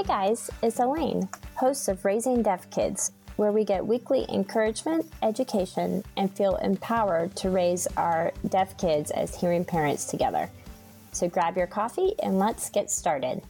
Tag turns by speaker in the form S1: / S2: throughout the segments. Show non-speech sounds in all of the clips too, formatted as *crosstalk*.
S1: Hey guys, it's Alaine, host of Raising Deaf Kids, where we get weekly encouragement, education, and feel empowered to raise our deaf kids as hearing parents together. So grab your coffee and let's get started.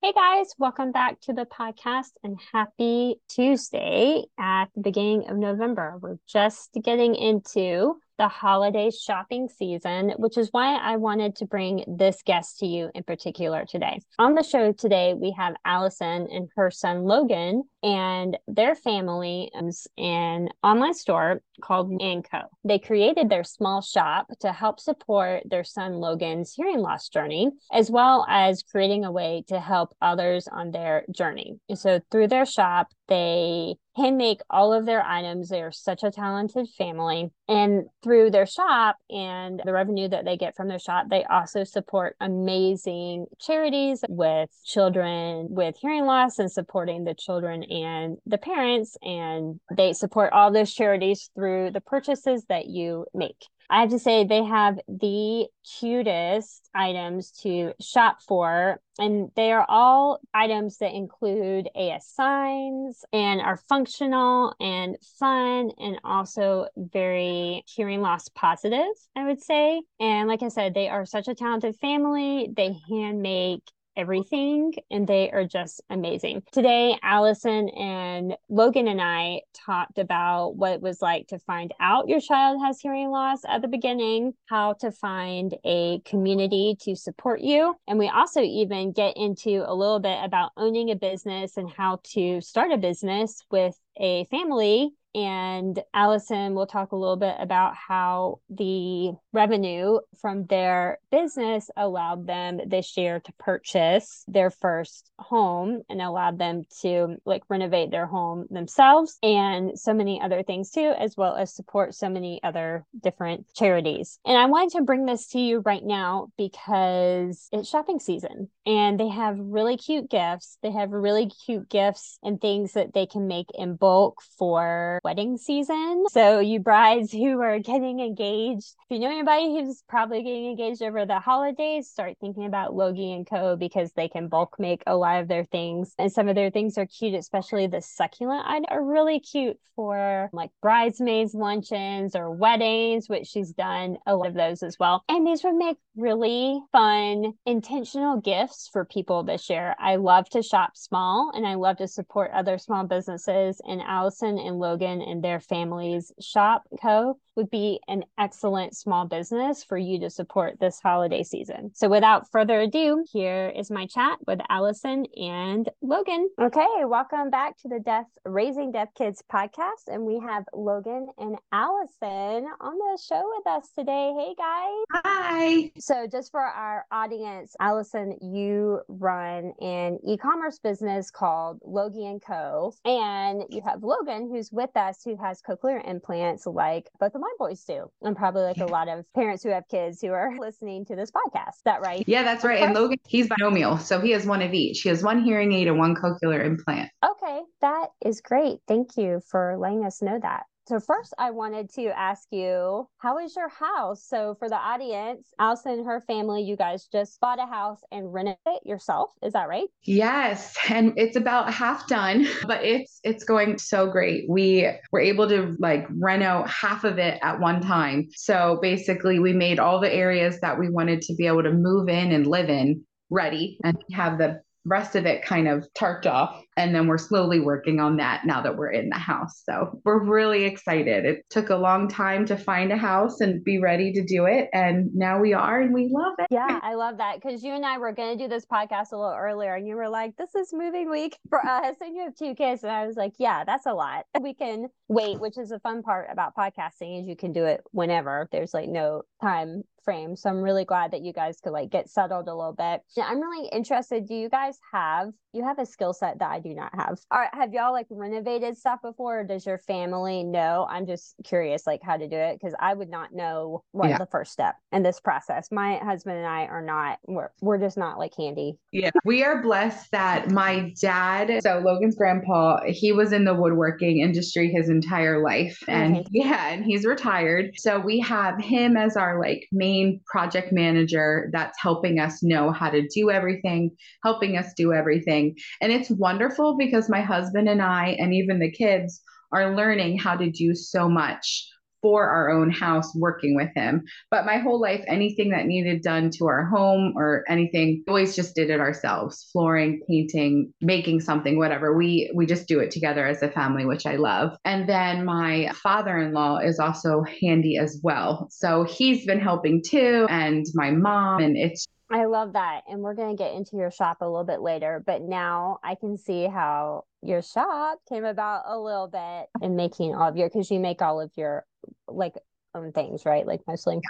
S1: Hey guys, welcome back to the podcast and happy Tuesday at the beginning of November. We're just getting into the holiday shopping season, which is why I wanted to bring this guest to you in particular today. On the show today, we have Allison and her son Logan and their family owns an online store called Anco. They created their small shop to help support their son Logan's hearing loss journey, as well as creating a way to help others on their journey. And so through their shop, they hand make all of their items. They are such a talented family. And through their shop and the revenue that they get from their shop, they also support amazing charities with children with hearing loss and supporting the children and the parents. And they support all those charities through the purchases that you make. I have to say they have the cutest items to shop for. And they are all items that include AS signs and are functional and fun and also very hearing loss positive, I would say. And like I said, they are such a talented family. They hand make everything and they are just amazing. Today, Allison and Logan and I talked about what it was like to find out your child has hearing loss at the beginning, how to find a community to support you. And we also even get into a little bit about owning a business and how to start a business with a family and Allison will talk a little bit about how the revenue from their business allowed them this year to purchase their first home and allowed them to like renovate their home themselves and so many other things too, as well as support so many other different charities. And I wanted to bring this to you right now because it's shopping season and they have really cute gifts. They have really cute gifts and things that they can make in bulk for wedding season. So, you brides who are getting engaged, if you know anybody who's probably getting engaged over the holidays, start thinking about Logie and Co. because they can bulk make a lot of their things. And some of their things are cute, especially the succulent items are really cute for like bridesmaids luncheons or weddings, which she's done a lot of those as well. And these would make really fun, intentional gifts for people this year. I love to shop small and I love to support other small businesses. And Allison and Logan and their families shop co would be an excellent small business for you to support this holiday season. So without further ado, here is my chat with Allison and Logan. Okay, welcome back to the Deaf Raising Deaf Kids podcast. And we have Logan and Allison on the show with us today. Hey guys.
S2: Hi.
S1: So just for our audience, Allison, you run an e-commerce business called Logie and Co. And you have Logan who's with us who has cochlear implants like both of my boys do. And probably like a lot of parents who have kids who are *laughs* listening to this podcast. Is that right?
S2: Yeah, that's right. And Logan, he's bimodal. So he has one of each. He has one hearing aid and one cochlear implant.
S1: Okay, that is great. Thank you for letting us know that. So first, I wanted to ask you, how is your house? So for the audience, Allison and her family, you guys just bought a house and rented it yourself. Is that right?
S2: Yes, and it's about half done, *laughs* but it's it's going so great. We were able to like reno half of it at one time. So basically, we made all the areas that we wanted to be able to move in and live in ready and have the rest of it kind of tarped off. And then we're slowly working on that now that we're in the house. So we're really excited. It took a long time to find a house and be ready to do it. And now we are and we love it.
S1: Yeah, *laughs* I love that because you and I were going to do this podcast a little earlier and you were like, this is moving week for us. And you have two kids. And I was like, yeah, that's a lot. *laughs* We can wait, which is a fun part about podcasting is you can do it whenever. There's like no time frame. So I'm really glad that you guys could like get settled a little bit. Yeah, I'm really interested. Do you guys have you have a skill set that I do not have. All right, have y'all like renovated stuff before? Or does your family know? I'm just curious, like how to do it because I would not know what yeah. the first step in this process. My husband and I are not. We're we're just not like handy.
S2: Yeah, we are blessed that my dad, so Logan's grandpa, he was in the woodworking industry his entire life, and okay. yeah, and he's retired. So we have him as our like main project manager that's helping us know how to do everything, helping us do everything. And it's wonderful because my husband and I, and even the kids, are learning how to do so much for our own house working with him. But my whole life, anything that needed done to our home or anything, always just did it ourselves. Flooring, painting, making something, whatever. We we just do it together as a family, which I love. And then my father-in-law is also handy as well. So he's been helping too, and my mom, and it's
S1: I love that. And we're going to get into your shop a little bit later. But now I can see how your shop came about a little bit *laughs* in making all of your, because you make all of your like own things, right? Like mostly.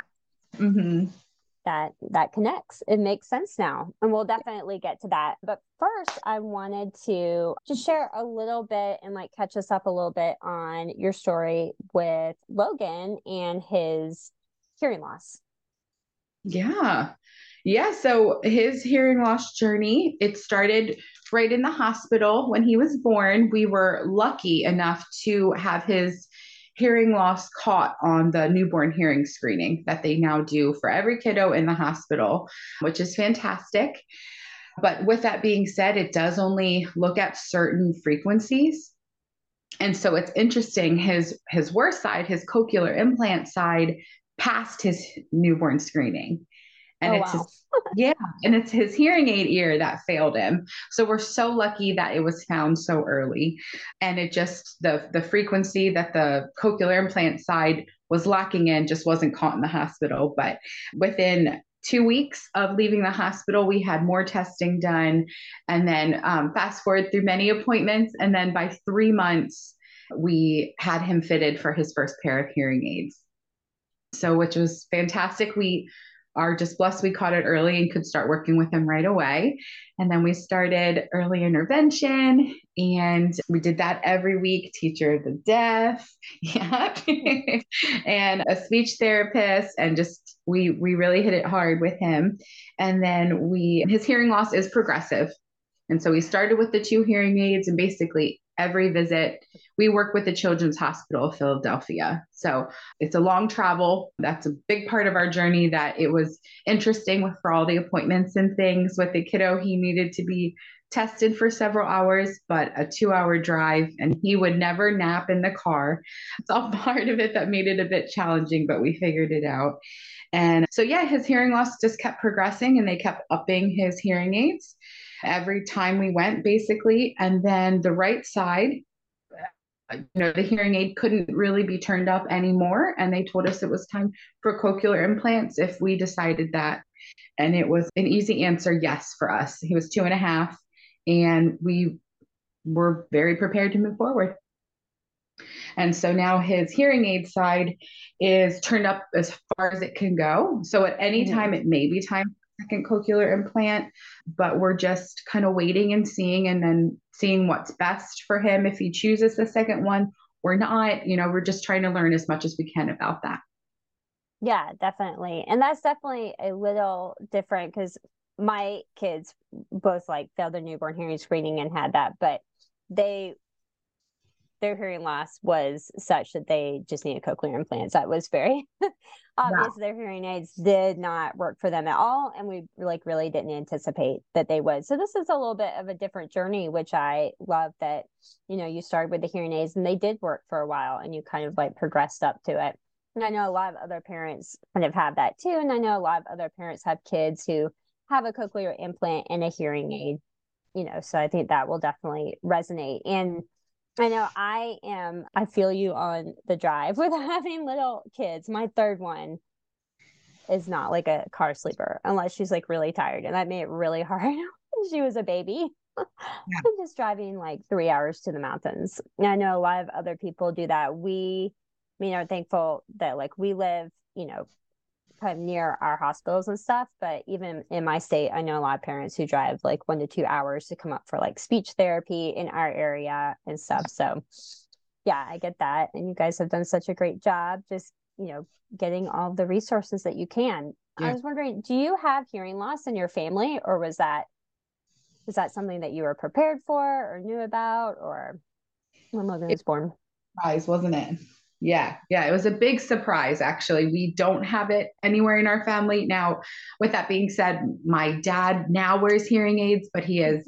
S1: Mm-hmm. That that connects. It makes sense now, and we'll definitely get to that. But first, I wanted to just share a little bit and like catch us up a little bit on your story with Logan and his hearing loss.
S2: Yeah. Yeah, so his hearing loss journey, it started right in the hospital when he was born. We were lucky enough to have his hearing loss caught on the newborn hearing screening that they now do for every kiddo in the hospital, which is fantastic. But with that being said, it does only look at certain frequencies. And so it's interesting his his worst side, his cochlear implant side passed his newborn screening and oh, it's wow. his, *laughs* yeah and it's his hearing aid ear that failed him so we're so lucky that it was found so early and it just the the frequency that the cochlear implant side was lacking in just wasn't caught in the hospital but within two weeks of leaving the hospital, we had more testing done. And then um, fast forward through many appointments. And then by three months, we had him fitted for his first pair of hearing aids. So, which was fantastic. We are just blessed we caught it early and could start working with him right away. And then we started early intervention and we did that every week, teacher of the deaf, *laughs* yeah, and a speech therapist and just we we really hit it hard with him. And then we his hearing loss is progressive. And so we started with the two hearing aids and basically every visit. We work with the Children's Hospital of Philadelphia. So it's a long travel. That's a big part of our journey that it was interesting with for all the appointments and things. With the kiddo, he needed to be tested for several hours, but a two hour drive, and he would never nap in the car. It's all *laughs* part of it that made it a bit challenging, but we figured it out. And so, yeah, his hearing loss just kept progressing and they kept upping his hearing aids every time we went, basically. And then the right side, you know, the hearing aid couldn't really be turned up anymore. And they told us it was time for cochlear implants if we decided that. And it was an easy answer yes for us. He was two and a half, and we were very prepared to move forward. And so now his hearing aid side is turned up as far as it can go. So at any mm-hmm. time, it may be time second cochlear implant, but we're just kind of waiting and seeing and then seeing what's best for him if he chooses the second one or not. You know, we're just trying to learn as much as we can about that.
S1: Yeah, definitely. And that's definitely a little different because my kids both like failed their newborn hearing screening and had that, but they their hearing loss was such that they just needed cochlear implants. That was very *laughs* obvious. Their hearing aids did not work for them at all, and we like really didn't anticipate that they would. So this is a little bit of a different journey, which I love that you know you started with the hearing aids and they did work for a while, and you kind of like progressed up to it. And I know a lot of other parents kind of have that too, and I know a lot of other parents have kids who have a cochlear implant and a hearing aid. You know, so I think that will definitely resonate and I know I am, I feel you on the drive with *laughs* having little kids. My third one is not like a car sleeper unless she's like really tired. And that made it really *laughs* hard when she was a baby. *laughs* Yeah. just driving like three hours to the mountains. And I know a lot of other people do that. We, I mean, are thankful that like we live, you know, kind of near our hospitals and stuff. But even in my state, I know a lot of parents who drive like one to two hours to come up for like speech therapy in our area and stuff. So yeah, I get that. And you guys have done such a great job just, you know, getting all the resources that you can. Yeah. I was wondering, do you have hearing loss in your family or was that was that something that you were prepared for or knew about or when Logan was born?
S2: Surprise, wasn't it? Yeah, yeah, it was a big surprise actually. We don't have it anywhere in our family. Now, with that being said, my dad now wears hearing aids, but he is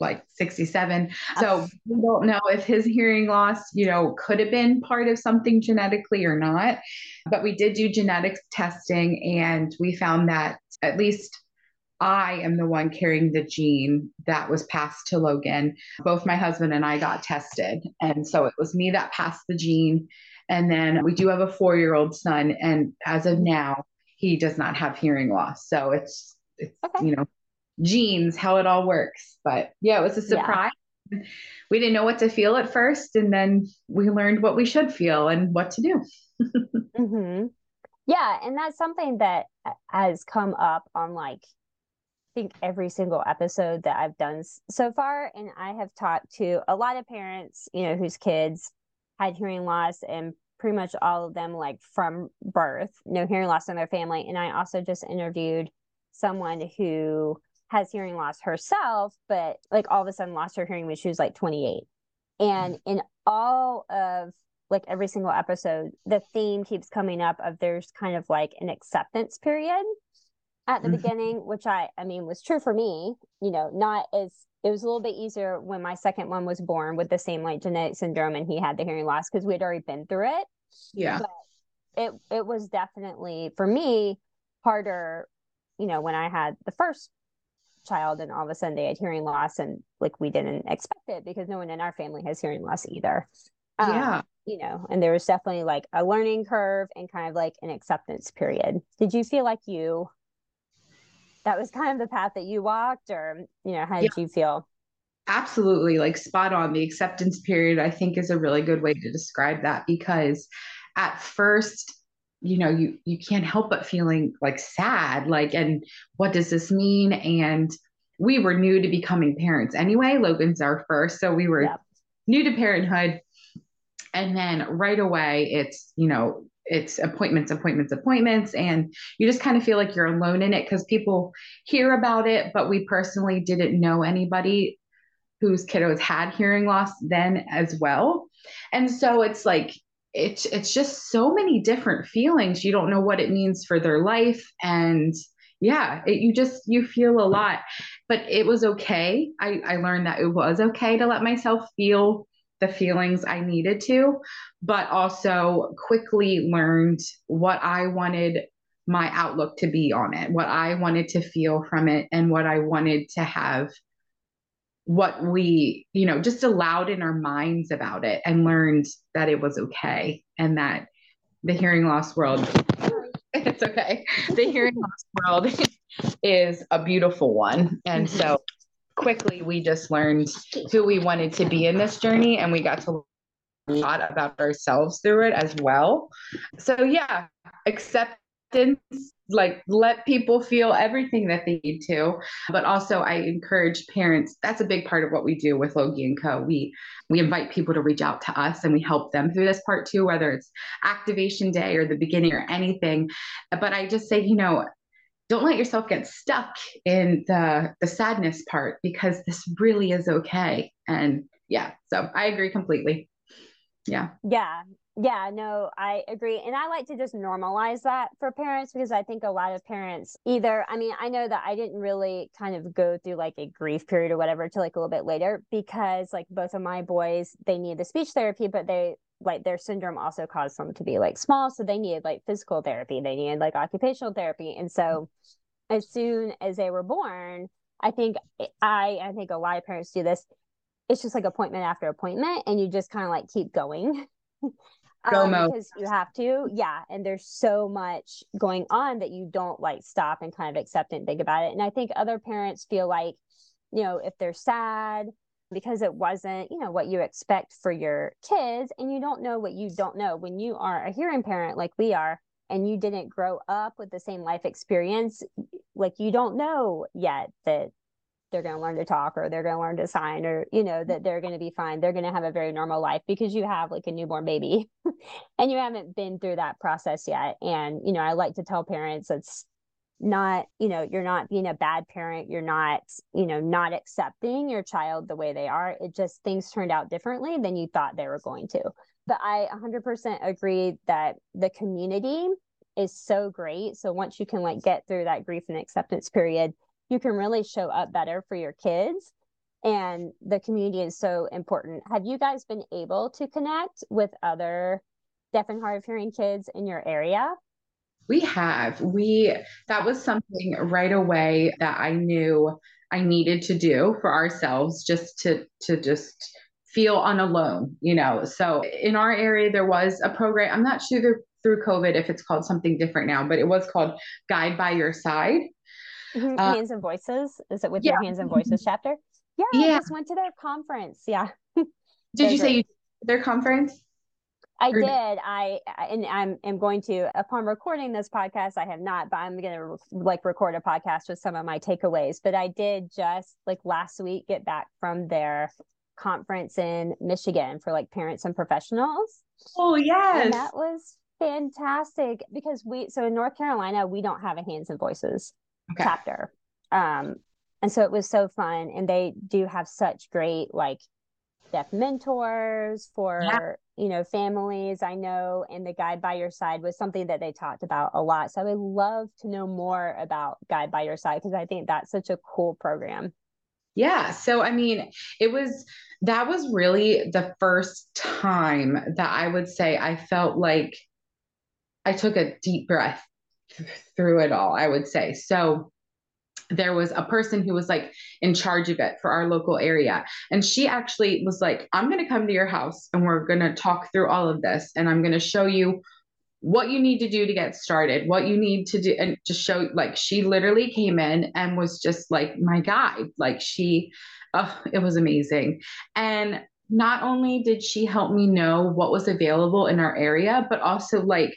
S2: like 67. So we don't know if his hearing loss, you know, could have been part of something genetically or not. But we did do genetics testing and we found that at least I am the one carrying the gene that was passed to Logan. Both my husband and I got tested. And so it was me that passed the gene. And then we do have a four year old son. And as of now, he does not have hearing loss. So it's, it's okay. you know, genes, how it all works. But yeah, it was a surprise. Yeah. We didn't know what to feel at first. And then we learned what we should feel and what to do. *laughs*
S1: mm-hmm. Yeah. And that's something that has come up on like, I think every single episode that I've done so far. And I have talked to a lot of parents, you know, whose kids had hearing loss and pretty much all of them like from birth, no hearing loss in their family. And I also just interviewed someone who has hearing loss herself, but like all of a sudden lost her hearing when she was like 28. And in all of like every single episode, the theme keeps coming up of there's kind of like an acceptance period at the mm-hmm. beginning, which I I mean was true for me, you know, not as it was a little bit easier when my second one was born with the same like genetic syndrome and he had the hearing loss because we had already been through it.
S2: Yeah. But
S1: it it was definitely for me harder, you know, when I had the first child and all of a sudden they had hearing loss and like we didn't expect it because no one in our family has hearing loss either
S2: um, yeah
S1: you know and there was definitely like a learning curve and kind of like an acceptance period did you feel like you that was kind of the path that you walked or you know how did yeah. you feel?
S2: Absolutely like spot on. The acceptance period i think is a really good way to describe that because at first you know you you can't help but feeling like sad like and what does this mean? And we were new to becoming parents anyway. Logan's our first so we were new to parenthood. And then right away it's you know it's appointments appointments appointments and you just kind of feel like you're alone in it because people hear about it but we personally didn't know anybody whose kiddos had hearing loss then as well. And so it's like it's it's just so many different feelings. You don't know what it means for their life and yeah it, you just you feel a lot. But it was okay. I, I learned that it was okay to let myself feel the feelings i needed to but also quickly learned what i wanted my outlook to be on it what i wanted to feel from it and what i wanted to have what we, you know, just allowed in our minds about it and learned that it was okay and that the hearing loss world, *laughs* it's okay. The hearing loss world *laughs* is a beautiful one. And so quickly we just learned who we wanted to be in this journey and we got to learn a lot about ourselves through it as well. So yeah, acceptance like let people feel everything that they need to but also i encourage parents that's a big part of what we do with logie and co we we invite people to reach out to us and we help them through this part too whether it's activation day or the beginning or anything but i just say you know don't let yourself get stuck in the the sadness part because this really is okay. And yeah so i agree completely. Yeah.
S1: Yeah. Yeah, no, I agree. And I like to just normalize that for parents because I think a lot of parents either, I mean, I know that I didn't really kind of go through like a grief period or whatever till like a little bit later because like both of my boys, they need the speech therapy, but they like their syndrome also caused them to be like small. So they needed like physical therapy, they needed like occupational therapy. And so as soon as they were born, I think I, I think a lot of parents do this. It's just like appointment after appointment, and you just kind of like keep going. *laughs* um, because you have to yeah and there's so much going on that you don't like stop and kind of accept and think about it and i think other parents feel like you know if they're sad because it wasn't you know what you expect for your kids and you don't know what you don't know. When you are a hearing parent like we are and you didn't grow up with the same life experience, like you don't know yet that they're going to learn to talk or they're going to learn to sign or you know that they're going to be fine. They're going to have a very normal life because you have like a newborn baby *laughs* and you haven't been through that process yet. And you know i like to tell parents it's not you know you're not being a bad parent you're not you know not accepting your child the way they are it just things turned out differently than you thought they were going to. But i 100% agree that the community is so great so once you can like get through that grief and acceptance period you can really show up better for your kids and the community is so important. Have you guys been able to connect with other deaf and hard of hearing kids in your area
S2: we have. We that was something right away that I knew I needed to do for ourselves just to to just feel unalone, you know. So in our area there was a program. I'm not sure through, through COVID if it's called something different now, but it was called Guide by Your Side.
S1: Mm-hmm. Uh, hands and Voices. Is it with yeah. your Hands and Voices chapter? Yeah, yeah. I just went to their conference. Yeah. *laughs*
S2: Did you say you their conference?
S1: I did. I and I'm am going to upon recording this podcast. I have not, but I'm going to like record a podcast with some of my takeaways. But I did just like last week get back from their conference in Michigan for like parents and professionals.
S2: Oh yes,
S1: and that was fantastic because we so in North Carolina we don't have a hands and voices okay. chapter, um, and so it was so fun. And they do have such great like deaf mentors for yeah. you know families i know and the guide by your side was something that they talked about a lot. So i would love to know more about guide by your side because i think that's such a cool program.
S2: Yeah so i mean it was that was really the first time that i would say i felt like i took a deep breath through it all i would say. So there was a person who was like in charge of it for our local area. And she actually was like, I'm going to come to your house and we're going to talk through all of this. And I'm going to show you what you need to do to get started, what you need to do. And just show, like, she literally came in and was just like my guide. Like, she, oh, it was amazing. And not only did she help me know what was available in our area, but also like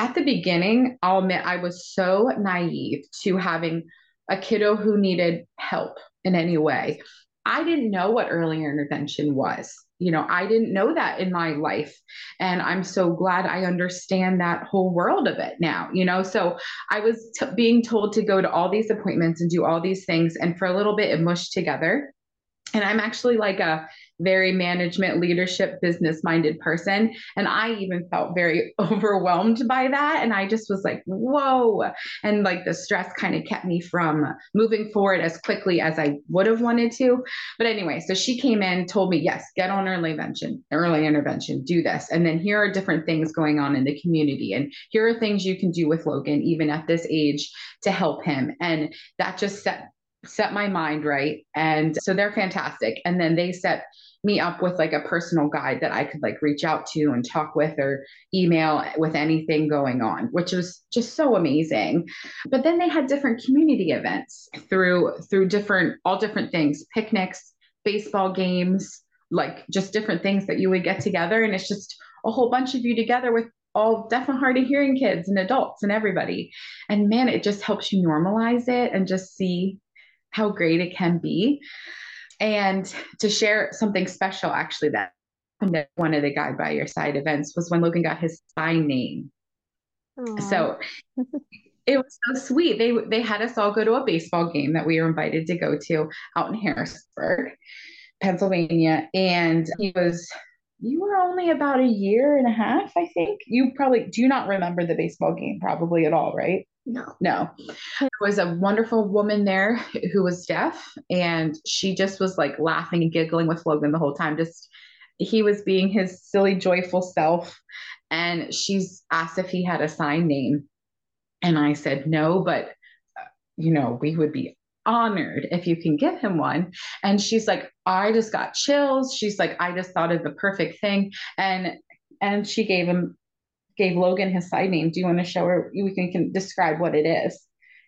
S2: at the beginning, I'll admit I was so naive to having a kiddo who needed help in any way. I didn't know what early intervention was. You know, I didn't know that in my life. And I'm so glad I understand that whole world of it now, you know. So I was t- being told to go to all these appointments and do all these things. And for a little bit, it mushed together. And I'm actually like a very management, leadership, business minded person. And I even felt very *laughs* overwhelmed by that. And I just was like, whoa. And like the stress kind of kept me from moving forward as quickly as I would have wanted to. But anyway, so she came in, told me, yes, get on early intervention, early intervention, do this. And then here are different things going on in the community. And here are things you can do with Logan, even at this age, to help him. And that just set set my mind right. And so they're fantastic. And then they set me up with like a personal guide that I could like reach out to and talk with or email with anything going on, which was just so amazing. But then they had different community events through through different all different things, picnics, baseball games, like just different things that you would get together and it's just a whole bunch of you together with all deaf and hard of hearing kids and adults and everybody. And man, it just helps you normalize it and just see how great it can be. And to share something special, actually, that happened at one of the Guide by Your Side events was when Logan got his sign name. Aww. So *laughs* it was so sweet. They they had us all go to a baseball game that we were invited to go to out in Harrisburg, Pennsylvania, and he was. You were only about a year and a half, I think. You probably do not remember the baseball game, probably at all, right?
S1: No.
S2: No. There was a wonderful woman there who was deaf, and she just was like laughing and giggling with Logan the whole time. Just he was being his silly, joyful self. And she's asked if he had a sign name. And I said, no, but uh, you know, we would be honored if you can give him one. And she's like, I just got chills. She's like, I just thought of the perfect thing. And and she gave him gave Logan his side name. Do you want to show her? We can, can describe what it is.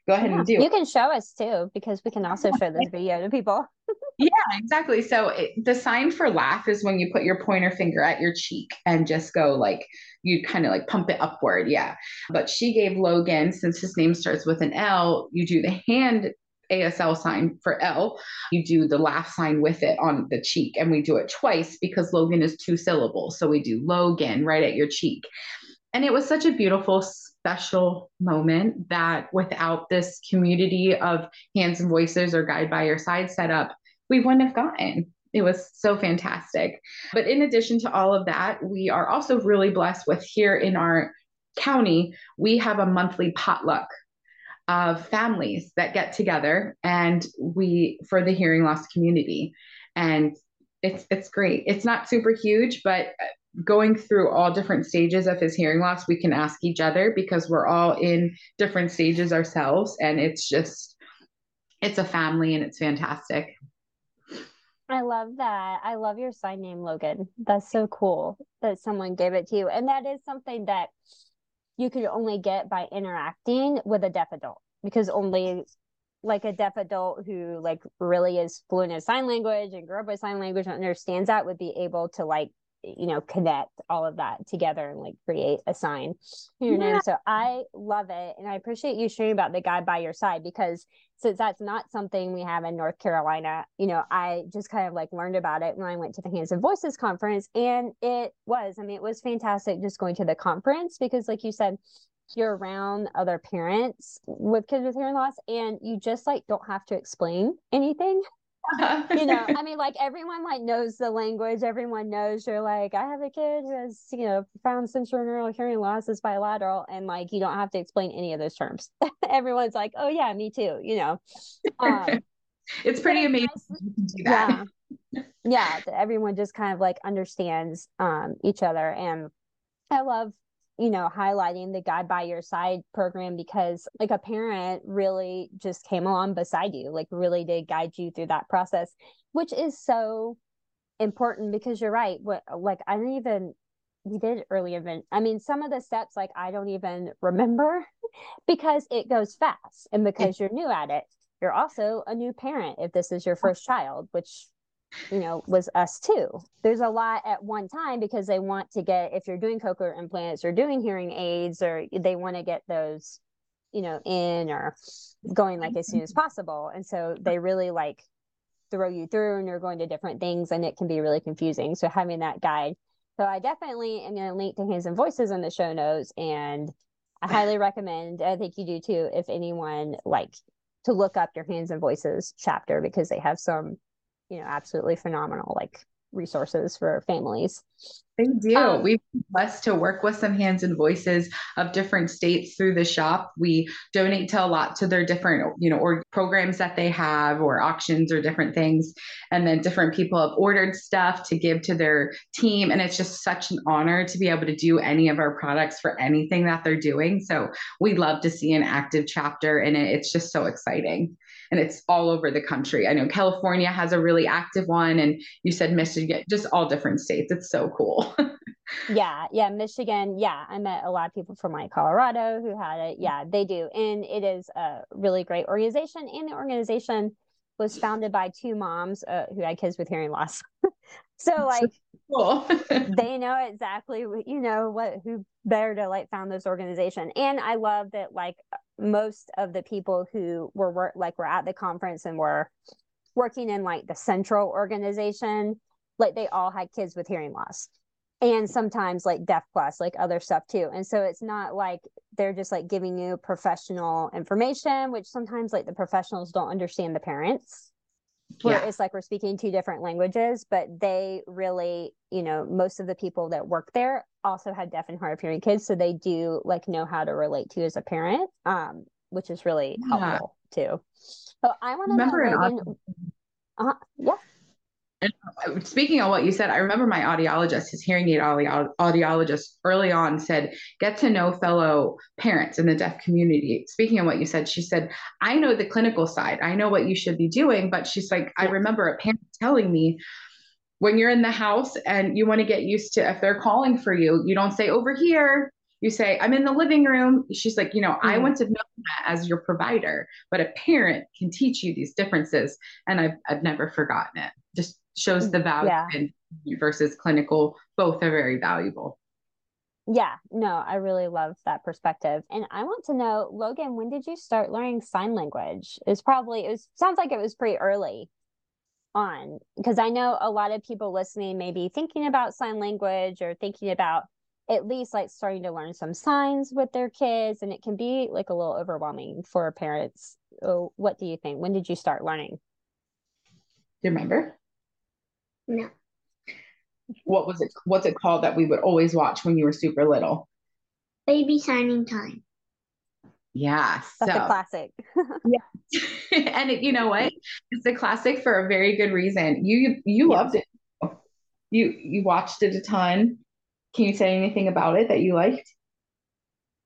S2: Go ahead yeah, and do.
S1: You can show us too, because we can also show this *laughs* video to people. *laughs*
S2: yeah, exactly. So it, the sign for laugh is when you put your pointer finger at your cheek and just go like you kind of like pump it upward. Yeah. But she gave Logan, since his name starts with an L, you do the hand ASL sign for L. You do the laugh sign with it on the cheek, and we do it twice because Logan is two syllables. So we do Logan right at your cheek. And it was such a beautiful, special moment that without this community of hands and voices or guide by your side set up, we wouldn't have gotten. It was so fantastic. But in addition to all of that, we are also really blessed with here in our county, we have a monthly potluck of families that get together and we for the hearing loss community. And it's it's great. It's not super huge, but going through all different stages of his hearing loss, we can ask each other because we're all in different stages ourselves. And it's just, it's a family and it's fantastic.
S1: I love that. I love your sign name, Logan. That's so cool that someone gave it to you. And that is something that you could only get by interacting with a deaf adult because only like a deaf adult who like really is fluent in sign language and grew up with sign language and understands that would be able to like you know connect all of that together and like create a sign your yeah. name so i love it and i appreciate you sharing about the guide by your side because since that's not something we have in north carolina you know i just kind of like learned about it when i went to the hands and voices conference and it was i mean it was fantastic just going to the conference because like you said you're around other parents with kids with hearing loss and you just like don't have to explain anything *laughs* you know, I mean, like everyone like knows the language. Everyone knows you're like, I have a kid who has, you know, profound sensorineural hearing loss is bilateral, and like you don't have to explain any of those terms. *laughs* Everyone's like, oh yeah, me too. You know,
S2: um, *laughs* it's pretty amazing.
S1: Yeah, yeah. Everyone just kind of like understands um, each other, and I love you know, highlighting the guide by your side program because like a parent really just came along beside you, like really did guide you through that process, which is so important because you're right. What like I don't even we did early event. I mean, some of the steps like I don't even remember *laughs* because it goes fast and because you're new at it. You're also a new parent if this is your first child, which you know, was us too. There's a lot at one time because they want to get, if you're doing cochlear implants or doing hearing aids, or they want to get those, you know, in or going like as soon as possible. And so they really like throw you through and you're going to different things and it can be really confusing. So having that guide. So I definitely am going to link to Hands and Voices in the show notes and I highly recommend, I think you do too, if anyone like to look up your Hands and Voices chapter because they have some you know absolutely phenomenal like resources for families
S2: they do. Um, We've been blessed to work with some hands and voices of different states through the shop. We donate to a lot to their different, you know, or programs that they have or auctions or different things. And then different people have ordered stuff to give to their team. And it's just such an honor to be able to do any of our products for anything that they're doing. So we love to see an active chapter and it. it's just so exciting and it's all over the country. I know California has a really active one, and you said Michigan, just all different states. It's so cool. *laughs*
S1: yeah, yeah, Michigan. Yeah, I met a lot of people from like Colorado who had it. Yeah, they do, and it is a really great organization. And the organization was founded by two moms uh, who had kids with hearing loss. *laughs* so like cool. *laughs* they know exactly you know what who better to like found this organization and i love that like most of the people who were work like were at the conference and were working in like the central organization like they all had kids with hearing loss and sometimes like deaf plus like other stuff too and so it's not like they're just like giving you professional information which sometimes like the professionals don't understand the parents where yeah. it's like we're speaking two different languages, but they really, you know, most of the people that work there also have deaf and hard of hearing kids, so they do like know how to relate to you as a parent, um, which is really yeah. helpful too. So I want to remember know, Logan, uh, yeah.
S2: And speaking of what you said, I remember my audiologist, his hearing aid audiologist early on said, get to know fellow parents in the deaf community. Speaking of what you said, she said, I know the clinical side. I know what you should be doing. But she's like, I remember a parent telling me, when you're in the house and you want to get used to if they're calling for you, you don't say over here, you say, I'm in the living room. She's like, you know, mm-hmm. I want to know that as your provider, but a parent can teach you these differences. And I've, I've never forgotten it. Shows the value yeah. in versus clinical. Both are very valuable.
S1: Yeah, no, I really love that perspective. And I want to know, Logan, when did you start learning sign language? It's probably, it was, sounds like it was pretty early on because I know a lot of people listening may be thinking about sign language or thinking about at least like starting to learn some signs with their kids and it can be like a little overwhelming for parents. Oh, what do you think? When did you start learning?
S2: Do you remember?
S3: No.
S2: What was it what's it called that we would always watch when you were super little?
S3: Baby signing time.
S2: Yeah.
S1: That's so. a classic. *laughs*
S2: yeah. *laughs* and it, you know what? It's a classic for a very good reason. You you yes. loved it. You you watched it a ton. Can you say anything about it that you liked?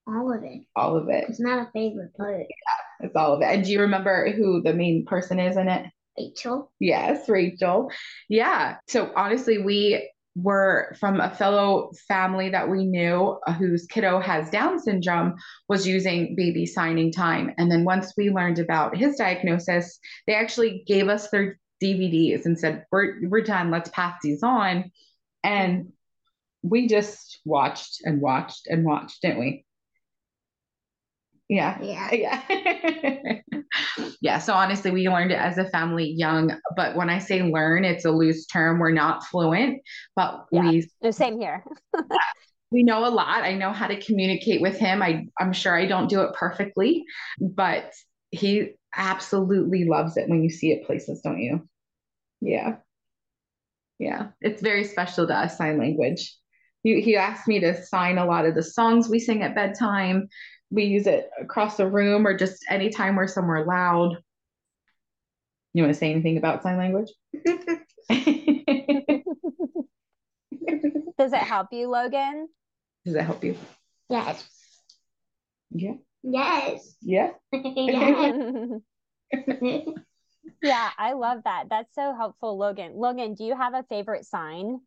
S3: All of it.
S2: All of it.
S3: It's not a favorite part.
S2: Yeah, it's all of it. And do you remember who the main person is in it?
S3: Rachel.
S2: Yes, Rachel. Yeah. So honestly, we were from a fellow family that we knew uh, whose kiddo has Down syndrome was using baby signing time. And then once we learned about his diagnosis, they actually gave us their DVDs and said, We're we're done, let's pass these on. And we just watched and watched and watched, didn't we? Yeah.
S3: Yeah. *laughs*
S2: Yeah. *laughs* yeah. So honestly, we learned it as a family young. But when I say learn, it's a loose term. We're not fluent, but yeah. we
S1: the same here. *laughs* *laughs*
S2: we know a lot. I know how to communicate with him. I, I'm sure I don't do it perfectly, but he absolutely loves it when you see it places, don't you? Yeah. Yeah. It's very special to us, sign language. He, he asked me to sign a lot of the songs we sing at bedtime we use it across the room or just anytime we're somewhere loud. You want to say anything about sign language? *laughs*
S1: Does it help you, Logan?
S2: Does it help you?
S3: Yes.
S2: Yeah.
S3: Yes.
S2: Yeah. *laughs* *laughs*
S1: yeah, I love that. That's so helpful, Logan. Logan, do you have a favorite sign?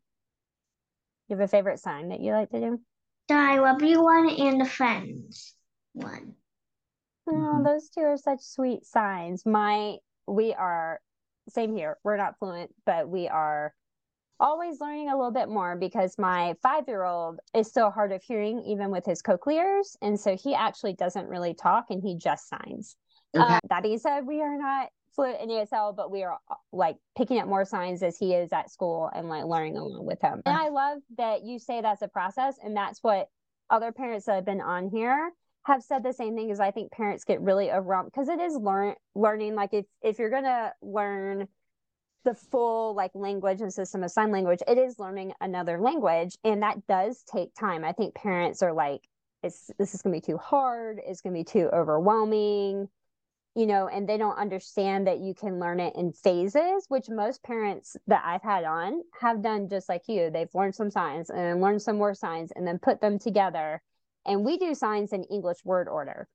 S1: You have a favorite sign that you like to do?
S3: The I love you one and the friends one.
S1: Oh, mm-hmm. those two are such sweet signs. My we are same here. We're not fluent, but we are always learning a little bit more because my five year old is still hard of hearing, even with his cochlears. And so he actually doesn't really talk and he just signs. Okay. Um, that being said, we are not fluent in ASL, but we are like picking up more signs as he is at school and like learning along with him. And I love that you say that's a process. And that's what other parents that have been on here have said the same thing as I think parents get really overwhelmed because it is learn learning like if if you're gonna learn the full like language and system of sign language, it is learning another language and that does take time. I think parents are like, it's this is gonna be too hard, it's gonna be too overwhelming, you know, and they don't understand that you can learn it in phases, which most parents that I've had on have done just like you. They've learned some signs and learned some more signs and then put them together and we do signs in English word order.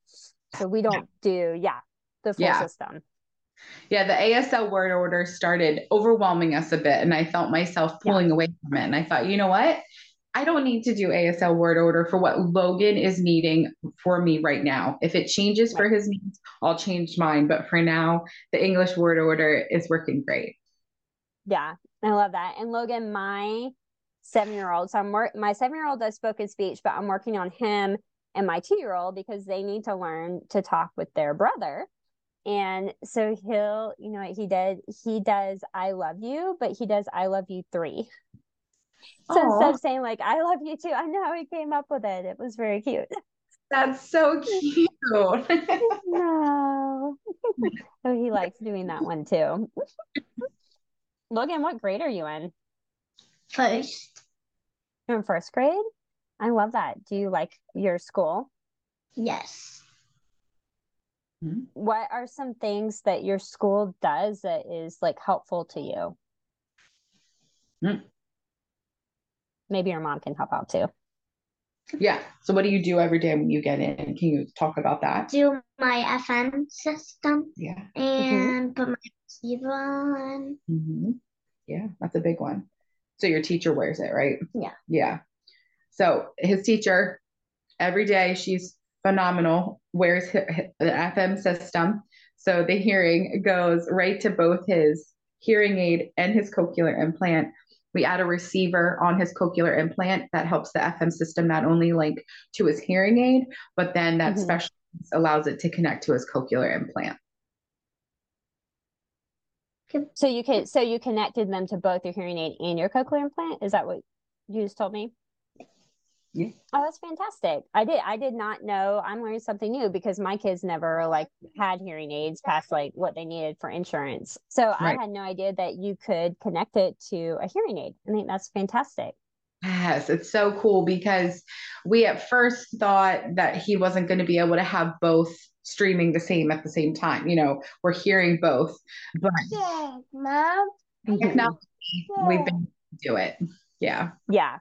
S1: So we don't *laughs* do, yeah, the full yeah. system.
S2: Yeah, the ASL word order started overwhelming us a bit, and I felt myself pulling yeah. away from it. And I thought, you know what? I don't need to do ASL word order for what Logan is needing for me right now. If it changes for his needs, I'll change mine. But for now, the English word order is working great.
S1: Yeah, I love that. And Logan, my seven year old. So I'm work my seven year old does spoken speech, but I'm working on him and my two year old because they need to learn to talk with their brother. And so he'll, you know, he did, he does I love you, but he does I love you three. So Aww. instead of saying like I love you too, I know how he came up with it. It was very cute.
S2: That's so cute. *laughs*
S1: no. *laughs* oh, he likes doing that one too. *laughs* Logan, what grade are you in?
S3: First.
S1: You're in first grade? I love that. Do you like your school?
S3: Yes.
S1: Mm-hmm. What are some things that your school does that is like helpful to you? Mm. Maybe your mom can help out too.
S2: Yeah. So what do you do every day when you get in? Can you talk about that?
S3: Do my FM system.
S2: Yeah.
S3: And mm-hmm. put my receiver on.
S2: Mm-hmm. Yeah, that's a big one. So your teacher wears it, right?
S3: Yeah.
S2: Yeah. So his teacher every day. She's phenomenal. Wears the FM system. So the hearing goes right to both his hearing aid and his cochlear implant. We add a receiver on his cochlear implant that helps the FM system not only link to his hearing aid, but then that mm-hmm. special allows it to connect to his cochlear implant.
S1: So you can so you connected them to both your hearing aid and your cochlear implant. Is that what you just told me?
S2: Yeah.
S1: Oh, that's fantastic. I did I did not know. I'm learning something new because my kids never like had hearing aids past like what they needed for insurance. So right. I had no idea that you could connect it to a hearing aid. I think that's fantastic.
S2: Yes, it's so cool because we at first thought that he wasn't going to be able to have both streaming the same at the same time. You know, we're hearing both, but yeah, mom. Technology, we've been do it. Yeah.
S1: Yeah.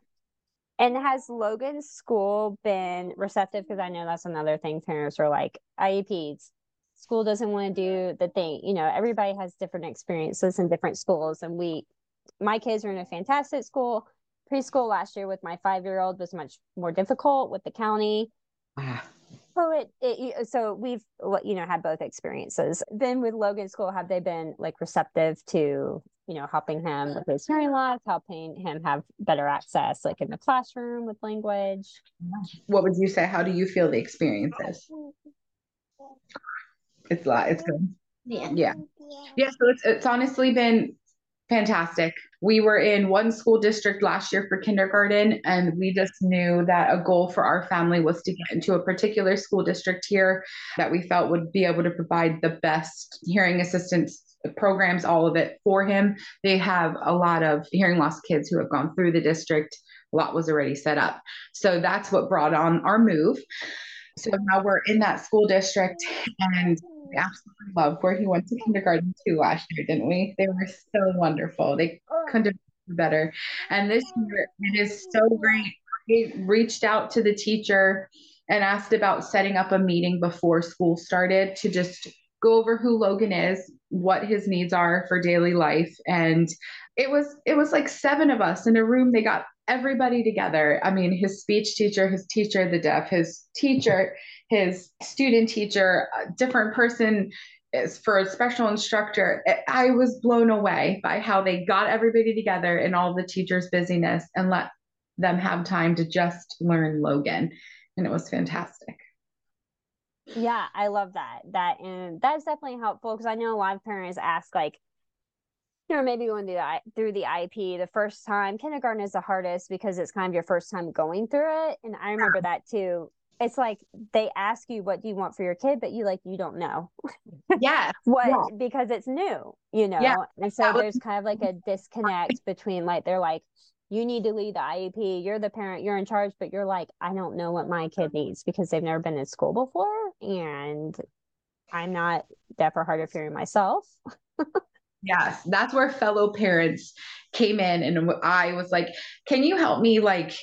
S1: And has Logan's school been receptive? Because I know that's another thing parents are like, IEPs, school doesn't want to do the thing. You know, everybody has different experiences in different schools. And we, my kids are in a fantastic school. Preschool last year with my five year old was much more difficult with the county. Ah. So it, it so we've you know had both experiences. Then with Logan School, have they been like receptive to you know helping him with his hearing loss, helping him have better access like in the classroom with language?
S2: What would you say? How do you feel the experience is? It's a lot. It's good. Yeah. Yeah. Yeah. So it's it's honestly been fantastic. We were in one school district last year for kindergarten, and we just knew that a goal for our family was to get into a particular school district here that we felt would be able to provide the best hearing assistance programs, all of it for him. They have a lot of hearing loss kids who have gone through the district. A lot was already set up. So that's what brought on our move. So now we're in that school district and absolutely love where he went to kindergarten too last year, didn't we? They were so wonderful. They oh. couldn't have been better. And this oh. year, it is so great. We reached out to the teacher and asked about setting up a meeting before school started to just go over who Logan is, what his needs are for daily life. And it was it was like seven of us in a room. They got everybody together. I mean, his speech teacher, his teacher, the deaf, his teacher, his student teacher, different person is for a special instructor. I was blown away by how they got everybody together in all the teachers' busyness and let them have time to just learn Logan. And it was fantastic.
S1: Yeah, I love that. That and that's definitely helpful because I know a lot of parents ask like, you know, maybe going through the through the IEP the first time. Kindergarten is the hardest because it's kind of your first time going through it, and I remember that too it's like they ask you what do you want for your kid but you like you don't know
S2: yeah *laughs*
S1: what yeah. because it's new you know yeah. and so there's kind of like a disconnect between like they're like you need to lead the iep you're the parent you're in charge but you're like i don't know what my kid needs because they've never been in school before and i'm not deaf or hard of hearing myself *laughs*
S2: yes that's where fellow parents came in and i was like can you help me like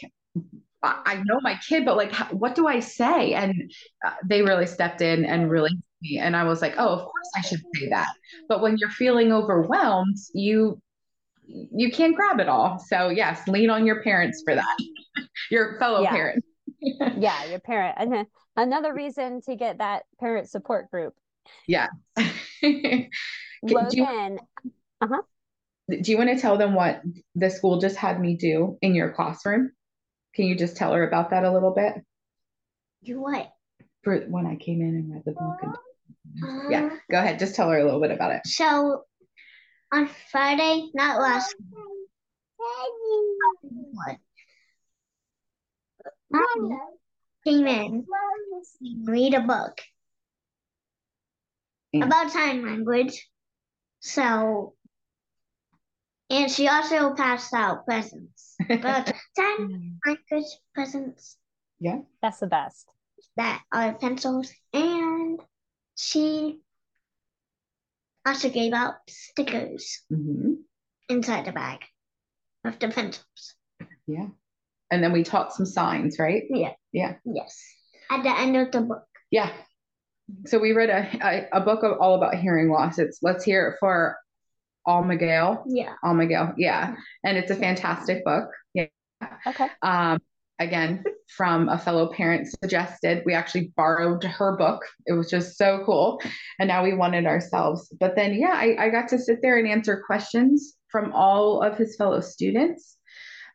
S2: I know my kid, but like, what do I say? And uh, they really stepped in and really helped me. And I was like, oh, of course I should say that. But when you're feeling overwhelmed, you you can't grab it all. So yes, lean on your parents for that. *laughs* your fellow
S1: yeah.
S2: parents. *laughs*
S1: yeah, your parent. And another reason to get that parent support group.
S2: Yeah. *laughs*
S1: Logan. Do you, uh-huh.
S2: Do you want to tell them what the school just had me do in your classroom? Can you just tell her about that a little bit?
S3: Do what?
S2: For when I came in and read the book. And, uh, yeah, go ahead. Just tell her a little bit about it.
S3: So on Friday, not last what? Came in, read a book about sign language. So and she also passed out presents. But *laughs* ten language presents.
S2: Yeah.
S1: That's the best.
S3: That are pencils. And she also gave out stickers mm-hmm. inside the bag of the pencils.
S2: Yeah. And then we taught some signs, right?
S3: Yeah.
S2: Yeah.
S3: Yes. At the end of the book.
S2: Yeah. So we read a, a, a book of all about hearing loss. It's let's hear it for Almigal.
S3: Yeah.
S2: Almigal. Yeah. And it's a fantastic book. Yeah.
S1: Okay.
S2: Um, again from a fellow parent suggested. We actually borrowed her book. It was just so cool. And now we won it ourselves. But then, yeah, I, I got to sit there and answer questions from all of his fellow students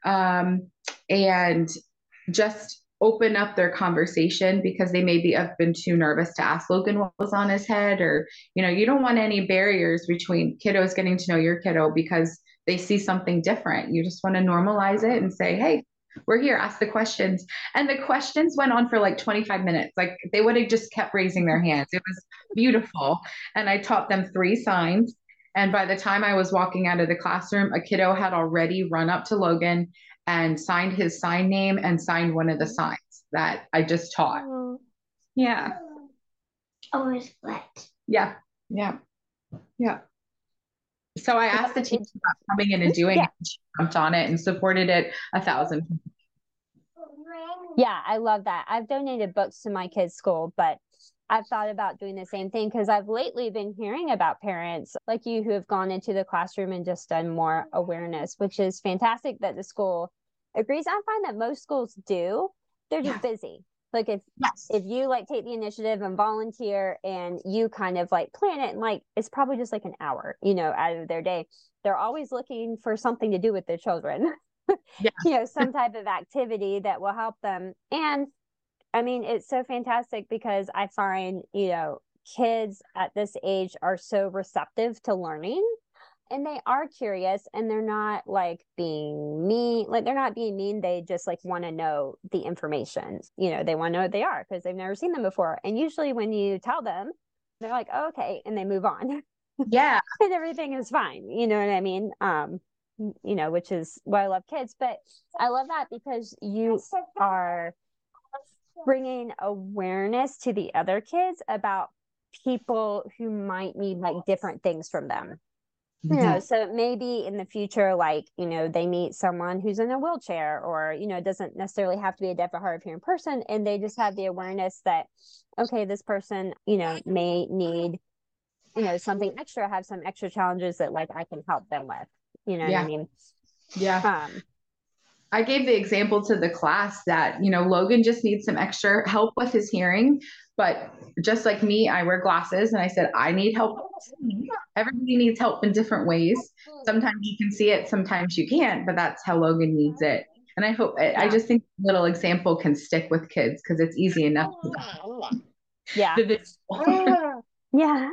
S2: um, and just open up their conversation because they maybe have been too nervous to ask Logan what was on his head or you know you don't want any barriers between kiddos getting to know your kiddo because they see something different. You just want to normalize it and say hey we're here ask the questions. And the questions went on for like 25 minutes. Like they would have just kept raising their hands. It was beautiful. And i taught them three signs. And by the time i was walking out of the classroom a kiddo had already run up to logan and signed his sign name and signed one of the signs that i just taught. Oh. Yeah.
S3: Oh, Always flat.
S2: yeah. Yeah. Yeah. So i asked the teacher about coming in and doing
S1: Yeah.
S2: it she jumped on it and supported it a thousand oh,
S1: Yeah, I love that. I've donated books to my kids' school, but I've thought about doing the same thing because I've lately been hearing about parents like you who have gone into the classroom and just done more awareness, which is fantastic that the school agrees. I find that most schools do. They're just busy. Like if
S2: yes
S1: if you like take the initiative and volunteer and you kind of like plan it and like it's probably just like an hour, you know, out of their day. They're always looking for something to do with their children. *laughs*
S2: Yeah.
S1: you know, some type of activity that will help them. And I mean, it's so fantastic because I find, you know, kids at this age are so receptive to learning and they are curious and they're not like being mean like they're not being mean they just like want to know the information you know they want to know what they are because they've never seen them before. And usually when you tell them they're like oh, okay and they move on.
S2: Yeah. *laughs*
S1: And everything is fine you know what i mean? Um you know which is why i love kids but i love that because you are bringing awareness to the other kids about people who might need like different things from them. You know so maybe in the future like you know they meet someone who's in a wheelchair or you know it doesn't necessarily have to be a deaf or hard of hearing person and they just have the awareness that okay this person you know may need you know something extra have some extra challenges that like i can help them with. You know what i mean?
S2: Yeah.
S1: Um
S2: I gave the example to the class that, you know, Logan just needs some extra help with his hearing. But just like me, I wear glasses and I said, I need help. Everybody needs help in different ways. Sometimes you can see it, sometimes you can't, but that's how Logan needs it. And I hope, I, I just think a little example can stick with kids because it's easy enough. Ah. *laughs*
S1: Yeah.
S2: Ah. *laughs*
S1: Yeah.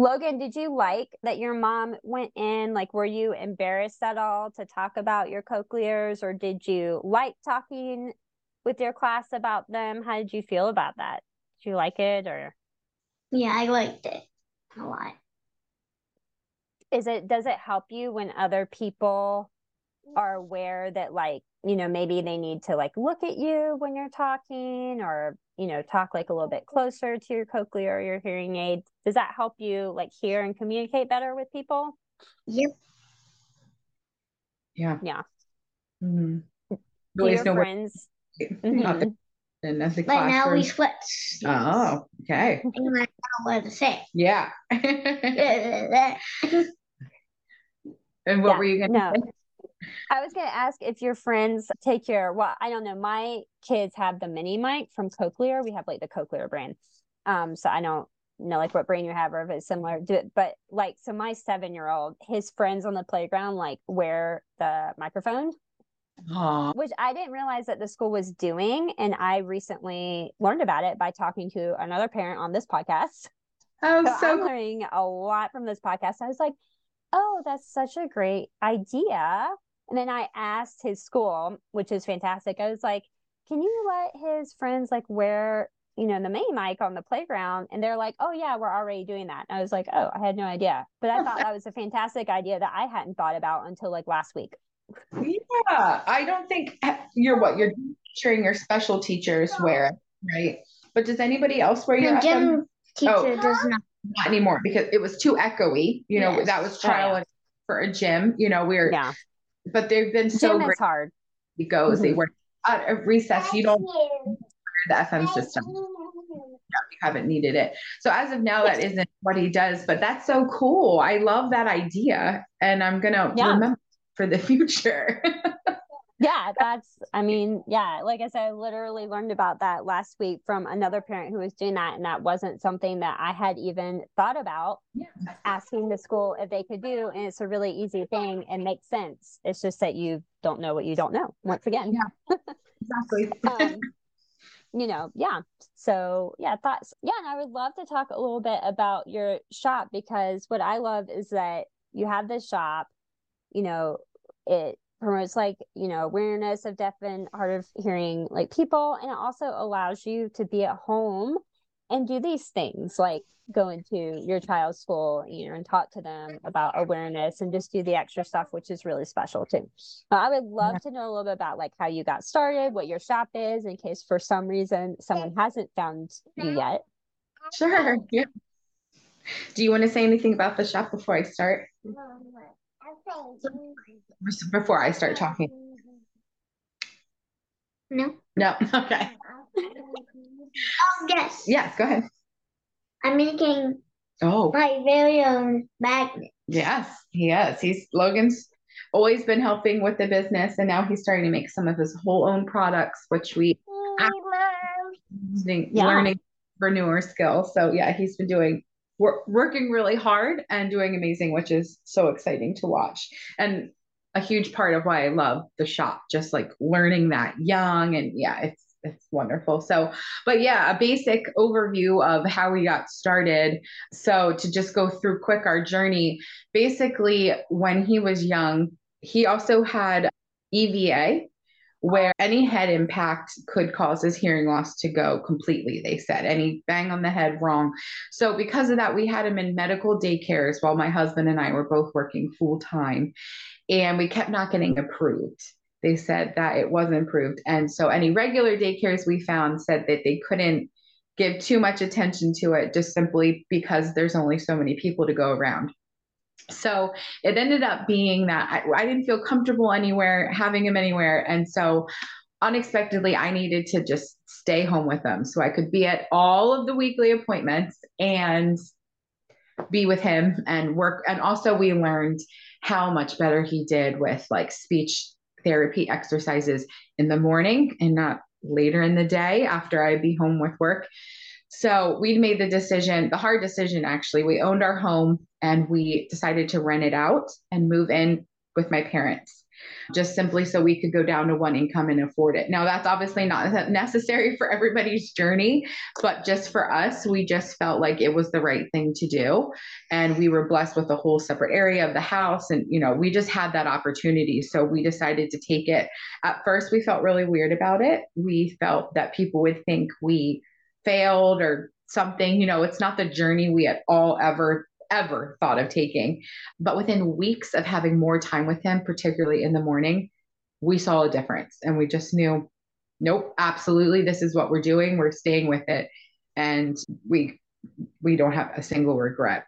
S1: Logan, did you like that your mom went in? Like, were you embarrassed at all to talk about your cochlears, or did you like talking with your class about them? How did you feel about that? Did you like it, or
S3: Yeah, I liked it a lot.
S1: is it does it help you when other people are aware that like you know maybe they need to like look at you when you're talking or you know talk like a little bit closer to your cochlea or your hearing aid does that help you like hear and communicate better with people
S3: Yep.
S2: Yeah.
S1: Yeah.
S2: Mhm.
S1: Do
S2: Always
S1: your
S2: know where
S1: friends *laughs*
S2: not
S1: Mhm.
S2: the, in the
S3: But now we
S2: classroom.
S3: switch.
S2: Oh, okay.
S3: And I know what to say.
S2: Yeah. *laughs* *laughs* and what
S1: Yeah,
S2: were you going to
S1: no.
S2: say?
S1: I was going to ask if your friends take your, well, I don't know. My kids have the mini mic from Cochlear. We have like the Cochlear brand. Um, so I don't know like what brand you have or if it's similar to it. But like, so my seven year old, his friends on the playground like wear the microphone,
S2: Aw.
S1: which I didn't realize that the school was doing. And I recently learned about it by talking to another parent on this podcast.
S2: Oh,
S1: So,
S2: so
S1: I'm learning a lot from this podcast. I was like, oh, that's such a great idea. And then I asked his school, which is fantastic. I was like, can you let his friends like wear, you know, the mini mic on the playground? And they're like, oh, yeah, we're already doing that. And I was like, oh, I had no idea. But I thought that was a fantastic idea that I hadn't thought about until like last week.
S2: Yeah, I don't think you're what you're teaching your special teachers wear it, right? But does anybody else wear your
S3: The
S2: FM?
S3: gym teacher
S2: Oh.
S3: does not.
S2: Not anymore because it was too echoey. You know,
S3: Yes.
S2: that was
S1: Oh,
S2: trial
S1: yeah.
S2: for a gym. You know, we're
S1: Yeah.
S2: But they've been so
S1: Gym
S2: great.
S1: is hard.
S2: It goes. They
S1: Mhm.
S2: work at a recess. You don't wear the FM system. You haven't needed it. So as of now, that isn't what he does. But that's so cool. I love that idea, and I'm gonna
S1: Yeah.
S2: remember for the *laughs* future. *laughs*
S1: yeah, that's, I mean, yeah, like I said, I literally learned about that last week from another parent who was doing that. And that wasn't something that I had even thought about yeah. asking the school if they could do. And it's a really easy thing and makes sense. It's just that you don't know what you don't know, once again.
S2: Yeah, *laughs* exactly. um,
S1: you know, yeah. So, yeah, thoughts. Yeah. And I would love to talk a little bit about your shop because what I love is that you have this shop, you know, it promotes like you know awareness of deaf and hard of hearing like people and it also allows you to be at home and do these things like go into your child's school you know and talk to them about awareness and just do the extra stuff which is really special too. I would love yeah. to know a little bit about like how you got started what your shop is in case for some reason someone hasn't found you mm-hmm. yet.
S2: Sure yeah. Do you want to say anything about the shop before i start um, before I start talking?
S3: No.
S2: No. *laughs* Okay.
S3: Oh yes.
S2: Yes. Go ahead.
S3: I'm making
S2: oh
S3: my very own magnet.
S2: Yes, he is. He's Logan's always been helping with the business, and now he's starting to make some of his whole own products, which we using yeah. learning entrepreneur skills. So yeah, he's been doing working really hard and doing amazing, which is so exciting to watch. And a huge part of why I love the shop, just like learning that young and yeah, it's it's wonderful. So, but yeah, a basic overview of how we got started. So, to just go through quick our journey, basically, when he was young, he also had EVA, where any head impact could cause his hearing loss to go completely, they said. Any bang on the head wrong. So, because of that, we had him in medical daycares while my husband and I were both working full time. And we kept not getting approved. They said that it wasn't approved. And so, any regular daycares we found said that they couldn't give too much attention to it just simply because there's only so many people to go around. So it ended up being that I, I didn't feel comfortable anywhere, having him anywhere. And so unexpectedly, I needed to just stay home with him so I could be at all of the weekly appointments and be with him and work. And also, we learned how much better he did with like speech therapy exercises in the morning and not later in the day after I'd be home with work. So we'd made the decision, the hard decision actually. We owned our home and we decided to rent it out and move in with my parents just simply so we could go down to one income and afford it. Now, that's obviously not *laughs* necessary for everybody's journey, but just for us, we just felt like it was the right thing to do. And we were blessed with a whole separate area of the house. And, you know, we just had that opportunity. So we decided to take it. At first, we felt really weird about it. We felt that people would think we failed or something. You know, it's not the journey we had all ever ever thought of taking. But within weeks of having more time with him, particularly in the morning, we saw a difference and we just knew, nope, absolutely, this is what we're doing. We're staying with it. And we we don't have a single regret.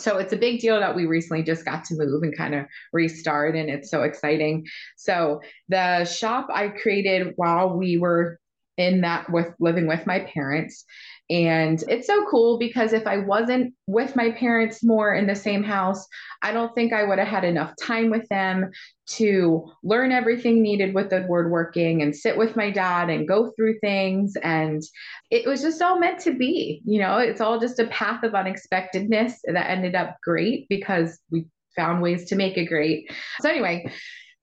S2: So it's a big deal that we recently just got to move and kind of restart, and it's so exciting. So the shop I created while we were in that with living with my parents and it's so cool because if I wasn't with my parents more in the same house, I don't think I would have had enough time with them to learn everything needed with the woodworking and sit with my dad and go through things. And it was just all meant to be. You know, it's all just a path of unexpectedness that ended up great because we found ways to make it great. So, anyway,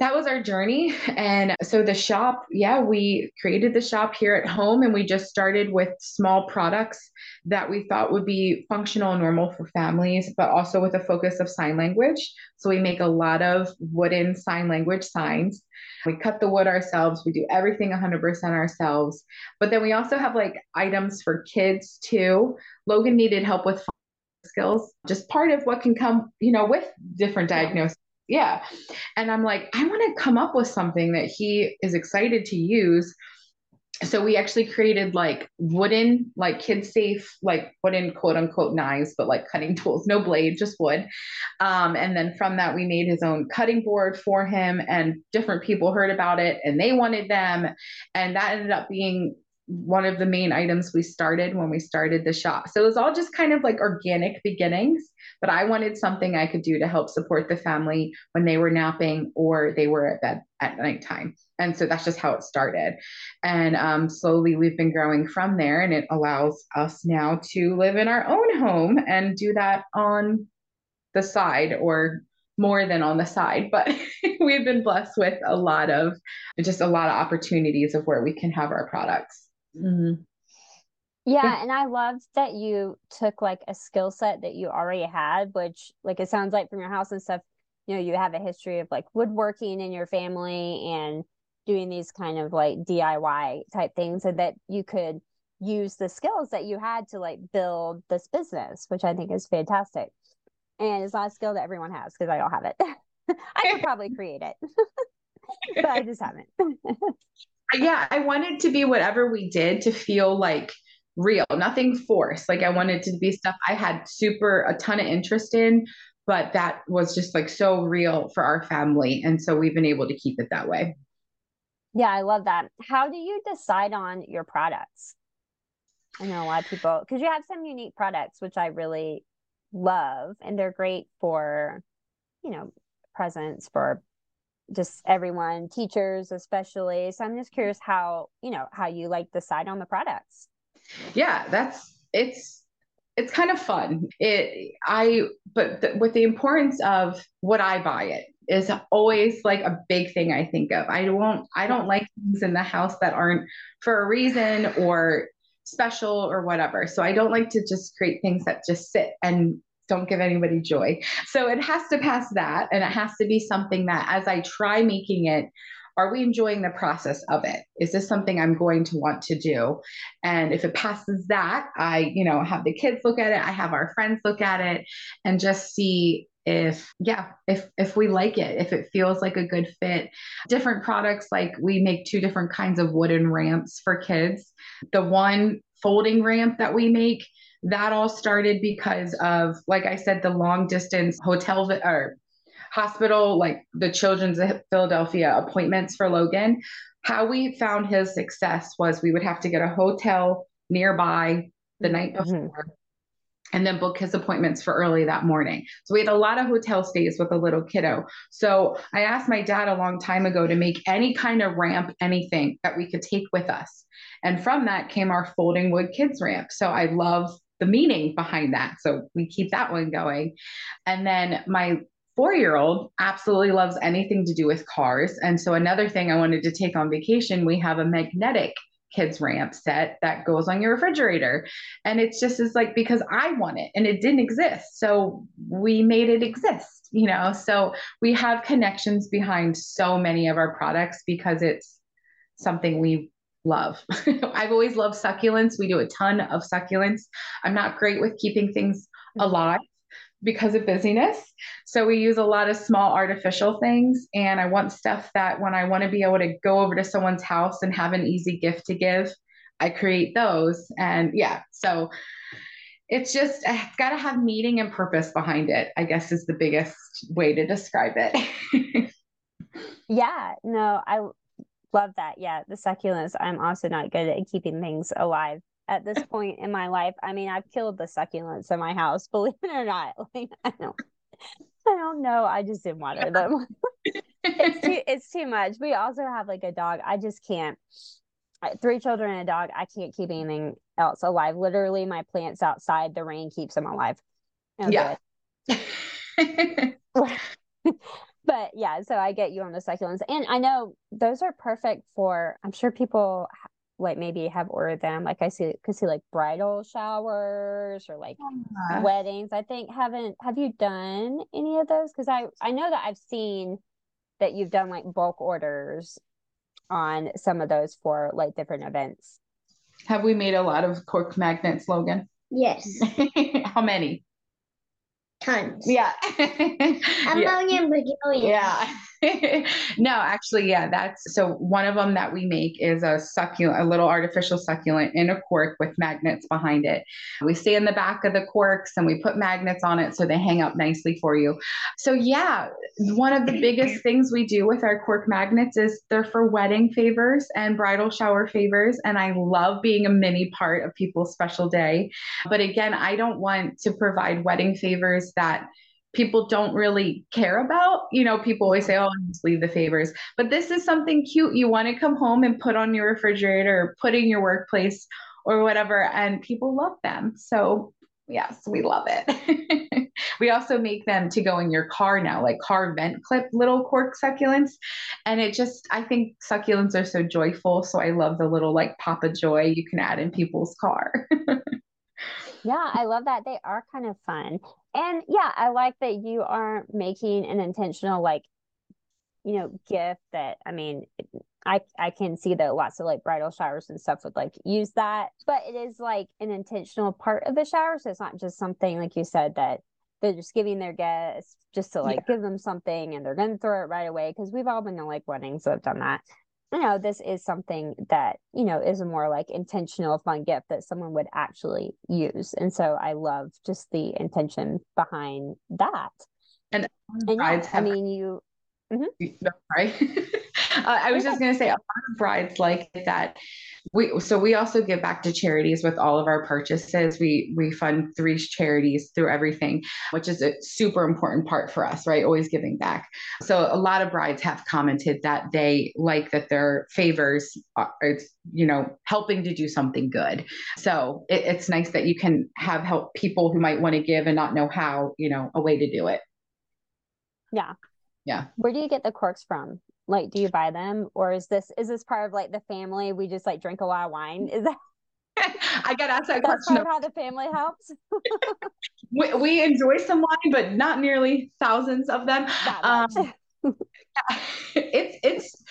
S2: that was our journey. And so the shop, yeah, we created the shop here at home and we just started with small products that we thought would be functional and normal for families, but also with a focus of sign language. So we make a lot of wooden sign language signs. We cut the wood ourselves. We do everything 100% ourselves. But then we also have like items for kids too. Logan needed help with skills, just part of what can come, you know, with different diagnoses yeah. And I'm like, I want to come up with something that he is excited to use. So we actually created like wooden, like kid safe, like wooden quote unquote knives, but like cutting *laughs* tools, no blade, just wood. Um, and then from that, we made his own cutting board for him, and different people heard about it and they wanted them. And that ended up being one of the main items we started when we started the shop. So it was all just kind of like organic beginnings, but I wanted something I could do to help support the family when they were napping or they were at bed at nighttime. And so that's just how it started. And um, slowly we've been growing from there, and it allows us now to live in our own home and do that on the side or more than on the side. But *laughs* we've been blessed with a lot of just a lot of opportunities of where we can have our products. Mm-hmm.
S1: Yeah, and I loved that you took like a skill set that you already had, which like it sounds like from your house and stuff, you know, you have a history of like woodworking in your family and doing these kind of like DIY type things and that you could use the skills that you had to like build this business, which I think is fantastic. And it's not a skill that everyone has because I don't have it. *laughs* I could probably create it, *laughs* but I just haven't. *laughs*
S2: yeah, I wanted to be whatever we did to feel like real, nothing forced. Like I wanted to be stuff I had super a ton of interest in, but that was just like so real for our family. And so we've been able to keep it that way.
S1: Yeah, I love that. How do you decide on your products? I know a lot of people because you have some unique products, which I really love, and they're great for, you know, presents for just everyone, teachers especially. So I'm just mm-hmm. curious how, you know, how you like decide on the products.
S2: Yeah, that's it's it's kind of fun. It I but the, with the importance of what I buy it is always like a big thing I think of. I don't I don't like things in the house that aren't for a reason or special or whatever. So I don't like to just create things that just sit and don't give anybody joy. So it has to pass that and it has to be something that as I try making it are we enjoying the process of it? Is this something i'm going to want to do? And if it passes that i you know have the kids look at it i have our friends look at it and just see if yeah if if we like it if it feels like a good fit. Different products like we make two different kinds of wooden ramps for kids. The one folding ramp that we make that all started because of like i said the long distance hotel or hospital, like the Children's Philadelphia appointments for Logan, how we found his success was we would have to get a hotel nearby the night mm-hmm. before mm-hmm. and then book his appointments for early that morning. So we had a lot of hotel stays with a little kiddo. So I asked my dad a long time ago to make any kind of ramp, anything that we could take with us. And from that came our folding wood kids ramp. So I love the meaning behind that. So we keep that one going. And then my four year old absolutely loves anything to do with cars. And so, another thing I wanted to take on vacation, we have a magnetic kids ramp set that goes on your refrigerator. And it's just as like because I want it and it didn't exist. So we made it exist, you know. So we have connections behind so many of our products because it's something we love. *laughs* I've always loved succulents. We do a ton of succulents. I'm not great with keeping things mm-hmm. alive because of busyness. So we use a lot of small artificial things. And I want stuff that when I want to be able to go over to someone's house and have an easy gift to give, I create those. And yeah, so it's just, it's got to have meaning and purpose behind it, I guess is the biggest way to describe it. *laughs*
S1: yeah, no, I love that. Yeah, the succulents, I'm also not good at keeping things alive at this *laughs* point in my life. I mean, I've killed the succulents in my house, *laughs* believe it or not. Like, I don't, *laughs* I don't know. I just didn't water them. it's too, it's too much. We also have like a dog. I just can't. Three children and a dog. I can't keep anything else alive. Literally, my plants outside. The rain keeps them alive.
S2: yeah.
S1: But yeah, so I get you on the succulents, and I know those are perfect for. I'm sure people like maybe have ordered them. Like I see could see like bridal showers or like uh, weddings. I think haven't have you done any of those? Because I I know that I've seen that you've done like bulk orders on some of those for like different events.
S2: Have we made a lot of cork magnets, Logan?
S3: Yes. *laughs*
S2: How many?
S3: Tons.
S2: Yeah.
S3: a *laughs* yeah.
S2: Yeah. *laughs* no, actually, yeah, that's so one of them that we make is a succulent, a little artificial succulent in a cork with magnets behind it. We stay in the back of the corks and we put magnets on it so they hang up nicely for you. So, yeah, one of the biggest *clears throat* things we do with our cork magnets is they're for wedding favors and bridal shower favors. And I love being a mini part of people's special day. But again, I don't want to provide wedding favors that people don't really care about. You know, people always say, oh, just leave the favors. But this is something cute you want to come home and put on your refrigerator or put in your workplace or whatever. And people love them. So, yes, we love it. *laughs* we also make them to go in your car now, like car vent clip little cork succulents. And it just, I think succulents are so joyful. So I love the little like pop of joy you can add in people's car. *laughs*
S1: Yeah, I love that. They are kind of fun. And yeah, I like that you aren't making an intentional like you know gift that I mean I I can see that lots of like bridal showers and stuff would like use that, but it is like an intentional part of the shower, so it's not just something like you said that they're just giving their guests just to like yeah. give them something and they're going to throw it right away because we've all been to like weddings that have done that you know, this is something that, you know, is a more like intentional fun gift that someone would actually use. And so I love just the intention behind that.
S2: And, and yeah,
S1: I mean, you,
S2: mm-hmm. no, right. *laughs* uh, I was just going to say a lot of brides like that. We so we also give back to charities with all of our purchases. We we fund three charities through everything which is a super important part for us right? Always giving back. So a lot of brides have commented that they like that their favors are it's you know helping to do something good. So it, it's nice that you can have help people who might want to give and not know how you know a way to do it.
S1: Yeah
S2: yeah
S1: where do you get the corks from like, do you buy them, or is this is this part of like the family? We just like drink a lot of wine. Is that? *laughs*
S2: I got asked that
S1: That's
S2: question.
S1: Part of how the family helps. *laughs*
S2: we, we enjoy some wine, but not nearly thousands of them. Um, *laughs* it's it's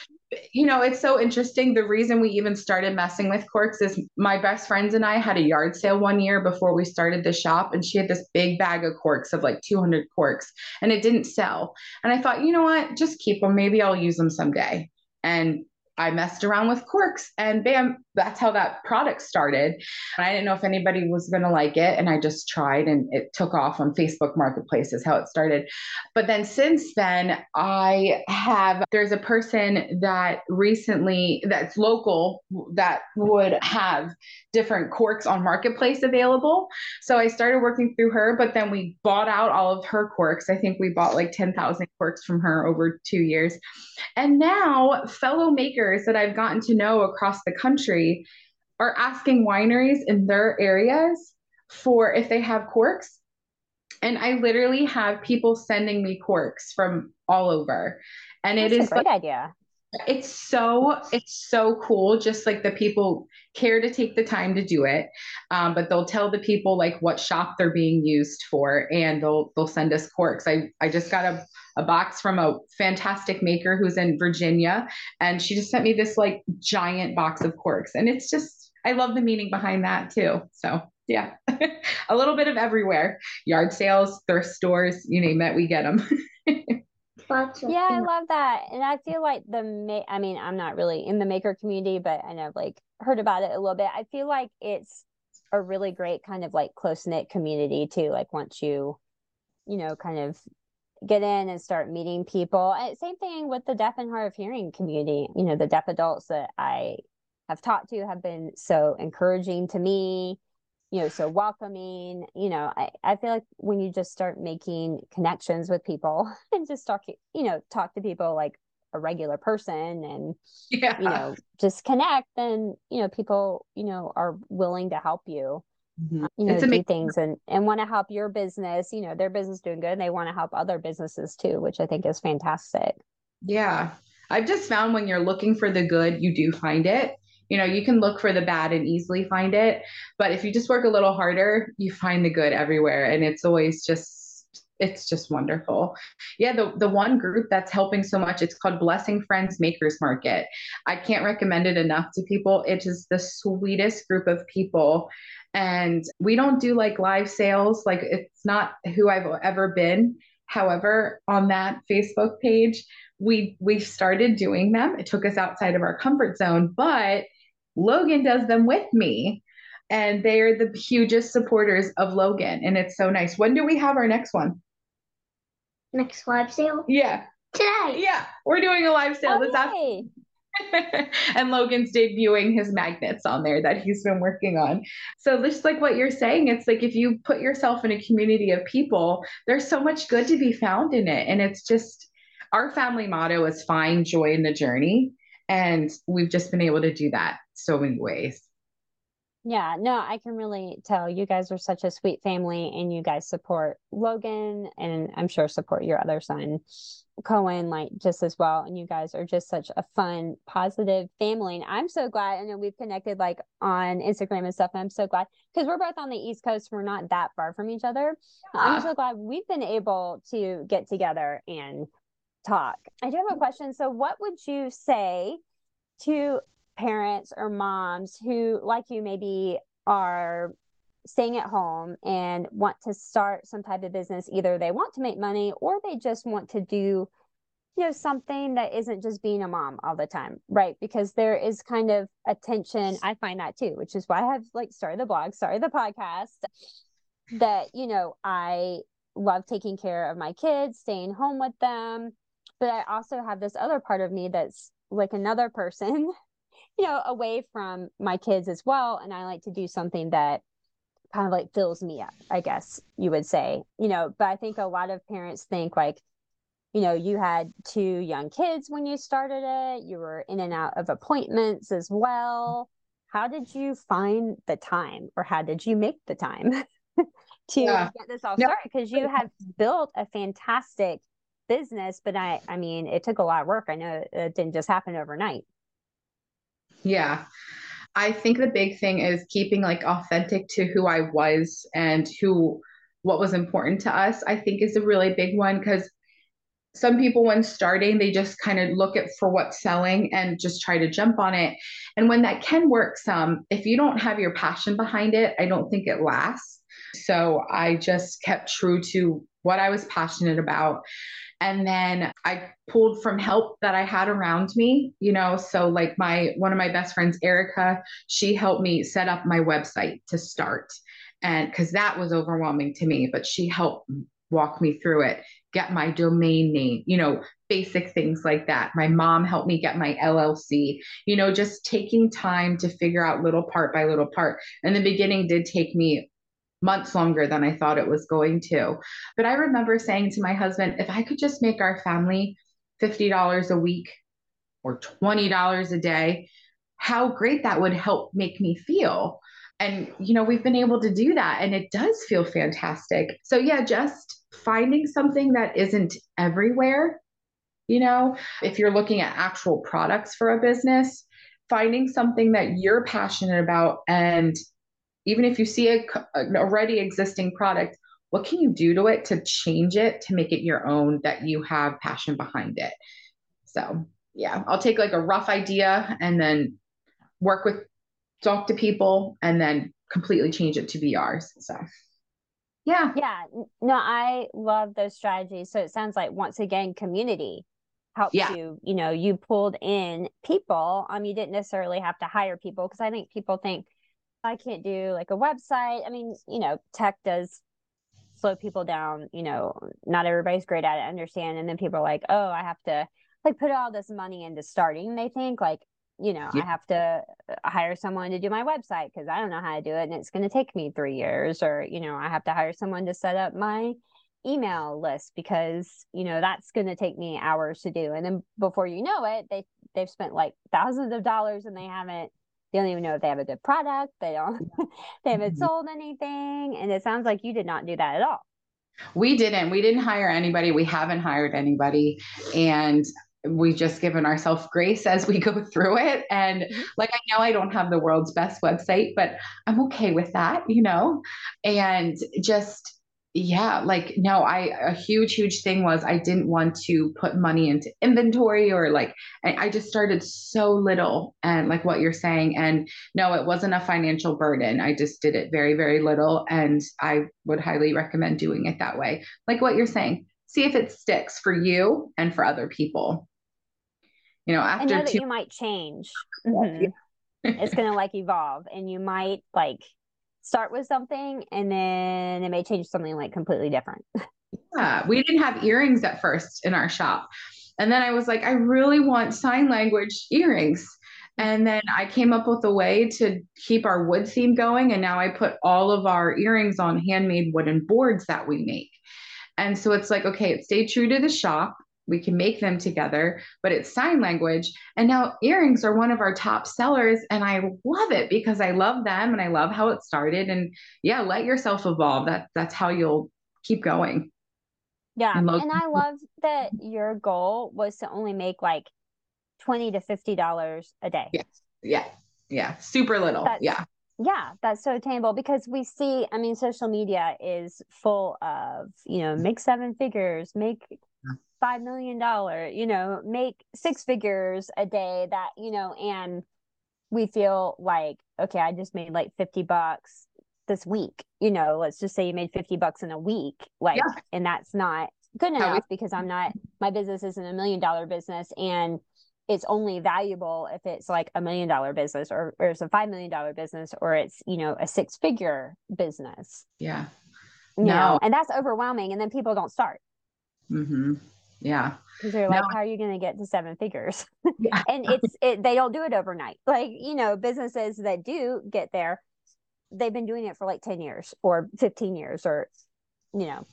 S2: you know, it's so interesting. The reason we even started messing with corks is my best friends and I had a yard sale one year before we started the shop, and she had this big bag of corks of like 200 corks, and it didn't sell. And I thought, you know what, just keep them. Maybe I'll use them someday. And I messed around with corks and bam, that's how that product started. And I didn't know if anybody was going to like it. And I just tried and it took off on Facebook Marketplace, is how it started. But then since then, I have, there's a person that recently, that's local, that would have different corks on Marketplace available. So I started working through her, but then we bought out all of her corks. I think we bought like 10,000 corks from her over two years. And now, fellow makers that I've gotten to know across the country are asking wineries in their areas for if they have corks. And I literally have people sending me corks from all over. And
S1: That's
S2: it is
S1: a great like, idea.
S2: It's so it's so cool. Just like the people care to take the time to do it, um, but they'll tell the people like what shop they're being used for, and they'll they'll send us corks. I I just got a a box from a fantastic maker who's in Virginia, and she just sent me this like giant box of corks, and it's just I love the meaning behind that too. So yeah, *laughs* a little bit of everywhere. Yard sales, thrift stores, you name it, we get them. *laughs*
S1: yeah, I love that. And I feel like the ma- I mean, I'm not really in the maker community, but I know like heard about it a little bit. I feel like it's a really great kind of like close knit community too. Like once you, you know, kind of get in and start meeting people. Uh, same thing with the deaf and hard of hearing community. You know, the deaf adults that I have talked to have been so encouraging to me you know so welcoming you know I, I feel like when you just start making connections with people *laughs* and just talk you know talk to people like a regular person and *laughs* yeah. you know just connect then you know people you know are willing to help you. Mm-hmm. you know it's do amazing. things and and want to help your business you know their business doing good and they want to help other businesses too which i think is fantastic.
S2: Yeah. I've just found when you're looking for the good you do find it. You know you can look for the bad and easily find it but if you just work a little harder you find the good everywhere and it's always just it's just wonderful. Yeah, the, the one group that's helping so much, it's called Blessing Friends Makers Market. I can't recommend it enough to people. It is the sweetest group of people. And we don't do like live sales, like it's not who I've ever been. However, on that Facebook page, we we started doing them. It took us outside of our comfort zone, but Logan does them with me. And they're the hugest supporters of Logan. And it's so nice. When do we have our next one?
S3: Next live sale?
S2: Yeah.
S3: Today.
S2: Yeah. We're doing a live sale this afternoon. *laughs* and Logan's debuting his magnets on there that he's been working on. So just like what you're saying, it's like if you put yourself in a community of people, there's so much good to be found in it. And it's just our family motto is find joy in the journey. And we've just been able to do that so many ways.
S1: Yeah, no, I can really tell you guys are such a sweet family and you guys support Logan and I'm sure support your other son, Cohen, like just as well. And you guys are just such a fun, positive family. And I'm so glad. I know we've connected like on Instagram and stuff. And I'm so glad because we're both on the East Coast. We're not that far from each other. I'm so glad we've been able to get together and talk. I do have a question. So, what would you say to parents or moms who, like you, maybe are staying at home and want to start some type of business? Either they want to make money or they just want to do you know something that isn't just being a mom all the time right? Because there is kind of a tension i find that too which is why i have like started the blog started the podcast that you know i love taking care of my kids staying home with them. But i also have this other part of me that's like another person *laughs* you know away from my kids as well and i like to do something that kind of like fills me up i guess you would say you know but i think a lot of parents think like you know you had two young kids when you started it you were in and out of appointments as well how did you find the time or how did you make the time *laughs* to
S2: Yeah.
S1: get this all
S2: No.
S1: started because you have built a fantastic business but i i mean it took a lot of work i know it didn't just happen overnight
S2: Yeah. I think the big thing is keeping like authentic to who I was and who what was important to us. I think is a really big one because some people when starting they just kind of look at for what's selling and just try to jump on it. And when that can work some, if you don't have your passion behind it, I don't think it lasts. So I just kept true to what I was passionate about. And then I pulled from help that I had around me, you know. So, like, my one of my best friends, Erica, she helped me set up my website to start. And because that was overwhelming to me, but she helped walk me through it, get my domain name, you know, basic things like that. My mom helped me get my LLC, you know, just taking time to figure out little part by little part. In the beginning, did take me months longer than I thought it was going to. But I remember saying to my husband, if I could just make our family $50 a week or $20 a day, how great that would help make me feel. And, you know, we've been able to do that and it does feel fantastic. So, yeah, just finding something that isn't everywhere. You know, if you're looking at actual products for a business, finding something that you're passionate about and even if you see a, an already existing product, what can you do to it to change it to make it your own that you have passion behind it? So, yeah, I'll take like a rough idea and then work with, talk to people, and then completely change it to be ours. So, yeah.
S1: Yeah, no, I love those strategies. So it sounds like once again, community helped
S2: Yeah.
S1: you. You know, you pulled in people. Um, you didn't necessarily have to hire people because I think people think I can't do like a website. I mean, you know, tech does slow people down. You know, not everybody's great at it. I understand. And then people are like, oh, I have to like put all this money into starting. They think like, you know, I have to uh, hire someone to do my website because I don't know how to do it and it's going to take me three years, or, you know, I have to hire someone to set up my email list because, you know, that's going to take me hours to do. And then before you know it, they, they've spent like thousands of dollars and they haven't, they don't even know if they have a good product. They don't, *laughs* they haven't
S2: Mhm.
S1: sold anything. And it sounds like you did not do that at all.
S2: We didn't. We didn't hire anybody. We haven't hired anybody. And we've just given ourselves grace as we *laughs* go through it. And
S1: Mhm.
S2: like, I know I don't have the world's best website, but I'm okay with that, you know? And just, yeah, like, no, I, a huge, huge thing was I didn't want to put money into inventory or like, I, I just started so little and like what you're saying. And no, it wasn't a financial burden. I just did it very, very little. And I would highly recommend doing it that way. Like what you're saying, see if it sticks for you and for other people. you know, after
S1: know that
S2: two
S1: you might change. *laughs* Mhm. it's gonna like evolve, and you might like start with something, and then it may change something like completely different. *laughs*
S2: Yeah, we didn't have earrings at first in our shop. And then I was like, I really want sign language earrings. And then I came up with a way to keep our wood theme going. And now I put all of our earrings on handmade wooden boards that we make. And so it's like, okay, it stayed true to the shop. We can make them together, but it's sign language. And now earrings are one of our top sellers. And I love it because I love them and I love how it started. And yeah, let yourself evolve. That that's how you'll keep going.
S1: Yeah.
S2: And
S1: And, I love that your goal was to only make like 20 to 50 dollars a day.
S2: Yes. Yeah. Yeah. Super little.
S1: That's
S2: yeah.
S1: yeah, that's so attainable because we see, I mean, social media is full of, you know, make seven figures, make five million dollar, you know, make six figures a day that, you know, and we feel like, okay, I just made like 50 bucks this week. You know, let's just say you made 50 bucks in a week. Like,
S2: Yeah.
S1: and that's not good
S2: we-
S1: enough because I'm not, my business isn't a million dollar business and it's only valuable if it's like a million dollar business or, or it's a five million dollar business or it's, you know, a six figure business.
S2: Yeah.
S1: You
S2: No.
S1: know, and that's overwhelming. And then people don't start
S2: Mm-hmm. Yeah.
S1: because they're like,
S2: No.
S1: how are you going to get to seven figures? *laughs*
S2: Yeah.
S1: and it's it they don't do it overnight like you know businesses that do get there they've been doing it for like 10 years or 15 years or you know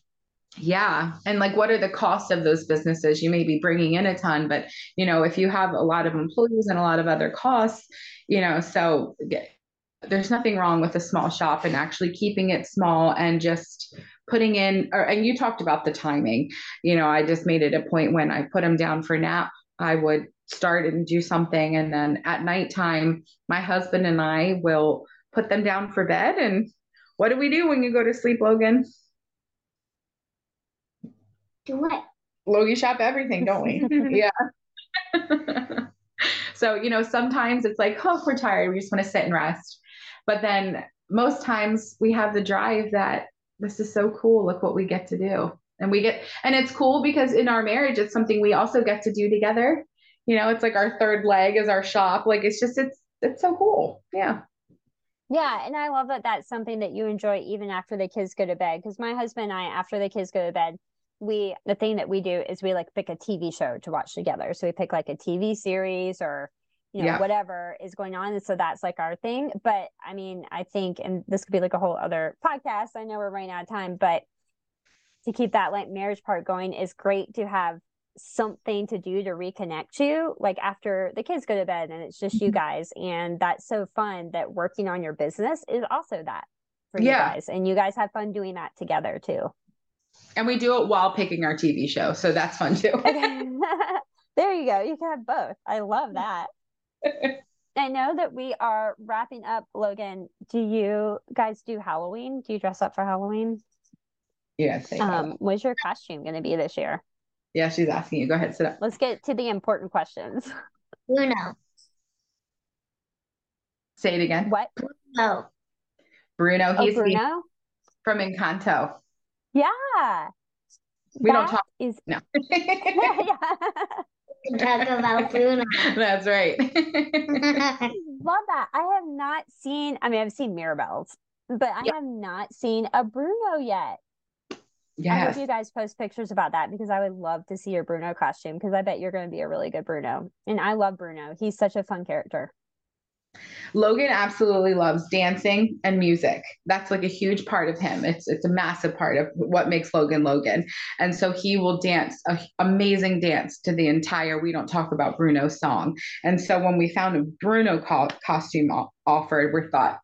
S2: Yeah. And like, what are the costs of those businesses? You may be bringing in a ton, but you know, if you have a lot of employees and a lot of other costs, you know, so there's nothing wrong with a small shop and actually keeping it small and just putting in, or, and you talked about the timing. You know, I just made it a point when I put them down for nap, I would start and do something. And then at nighttime, my husband and I will put them down for bed. And what do we do when you go to sleep, Logan?
S3: Do what?
S2: Logie shop everything, don't we? *laughs* yeah. *laughs* so, you know, sometimes it's like, oh, we're tired. We just want to sit and rest. But then most times we have the drive that this is so cool. Look what we get to do. And we get, and it's cool because in our marriage, it's something we also get to do together. You know, it's like our third leg is our shop. Like it's just, it's, it's so cool. Yeah.
S1: yeah and i love that that's something that you enjoy even after the kids go to bed because my husband and i after the kids go to bed we the thing that we do is we like pick a tv show to watch together so we pick like a tv series or you know
S2: Yeah.
S1: whatever is going on and so that's like our thing but i mean i think and this could be like a whole other podcast i know we're running out of time but to keep that like marriage part going is great to have something to do to reconnect you like after the kids go to bed and it's just you
S2: Mhm.
S1: guys and that's so fun that working on your business is also that for you guys and you guys have fun doing that together too
S2: And we do it while picking our TV show. So that's fun too.
S1: okay *laughs* there you go you can have both i love *laughs* that i know that we are wrapping up logan do you guys do halloween do you dress up for halloween
S2: yeah. thank God.
S1: um what's your costume going to be this year
S2: yeah. She's asking you. Go ahead, sit up.
S1: let's get to the important questions
S3: Bruno.
S2: Say it again.
S1: what
S3: Oh,
S2: Bruno.
S1: oh
S2: He's the-
S1: bruno
S2: from Encanto.
S1: yeah
S2: We don't talk.
S1: is
S2: No. *laughs*
S1: yeah.
S3: Talk about Bruno. *laughs*
S2: That's right. *laughs*
S1: Love that. I have not seen, I mean, I've seen Mirabel's, but I
S2: Yeah.
S1: have not seen a Bruno yet. I hope you guys post pictures about that because I would love to see your Bruno costume because I bet you're going to be a really good Bruno. And I love Bruno. He's such a fun character.
S2: Logan absolutely loves dancing and music. That's like a huge part of him. It's it's a massive part of what makes Logan Logan. And so he will dance a amazing dance to the entire We Don't Talk About Bruno song. And so when we found a Bruno co- costume o- offered, we thought,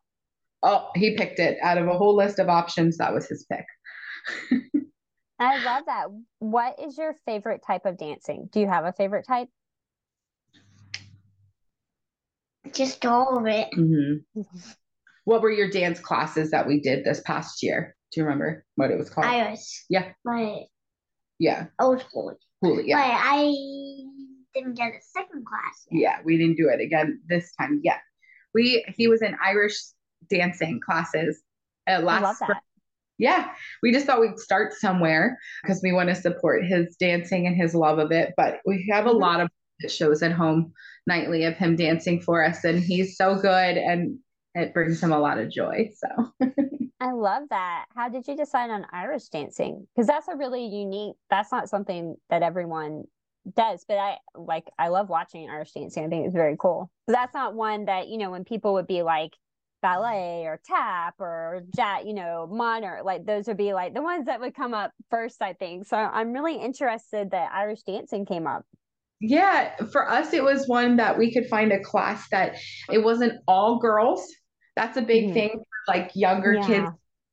S2: oh, he picked it out of a whole list of options. That was his pick. *laughs*
S1: I love that. What is your favorite type of dancing? Do you have a favorite type?
S3: Just all of it.
S2: Mhm. What were your dance classes that we did this past year? Do you remember what it was called?
S3: Iris.
S2: Yeah.
S3: But
S2: yeah,
S3: old school.
S2: cool. Yeah.
S3: But I didn't get a second class. yet.
S2: Yeah, we didn't do it again this time yet. We he was in Irish dancing classes at
S1: I
S2: last
S1: that.
S2: Yeah, we just thought we'd start somewhere because we want to support his dancing and his love of it. But we have a
S1: Mhm.
S2: lot of shows at home nightly of him dancing for us, and he's so good, and it brings him a lot of joy. So. *laughs*
S1: I love that. How did you decide on Irish dancing? Because that's a really unique. That's not something that everyone does, but I like. I love watching Irish dancing. I think it's very cool. That's not one that you know when people would be like ballet or tap or jet, you know, modern, like those would be like the ones that would come up first, I think. So I'm really interested that Irish dancing came up.
S2: Yeah, for us, it was one that we could find a class that it wasn't all girls. That's a big mm-hmm. thing for like younger yeah. kids.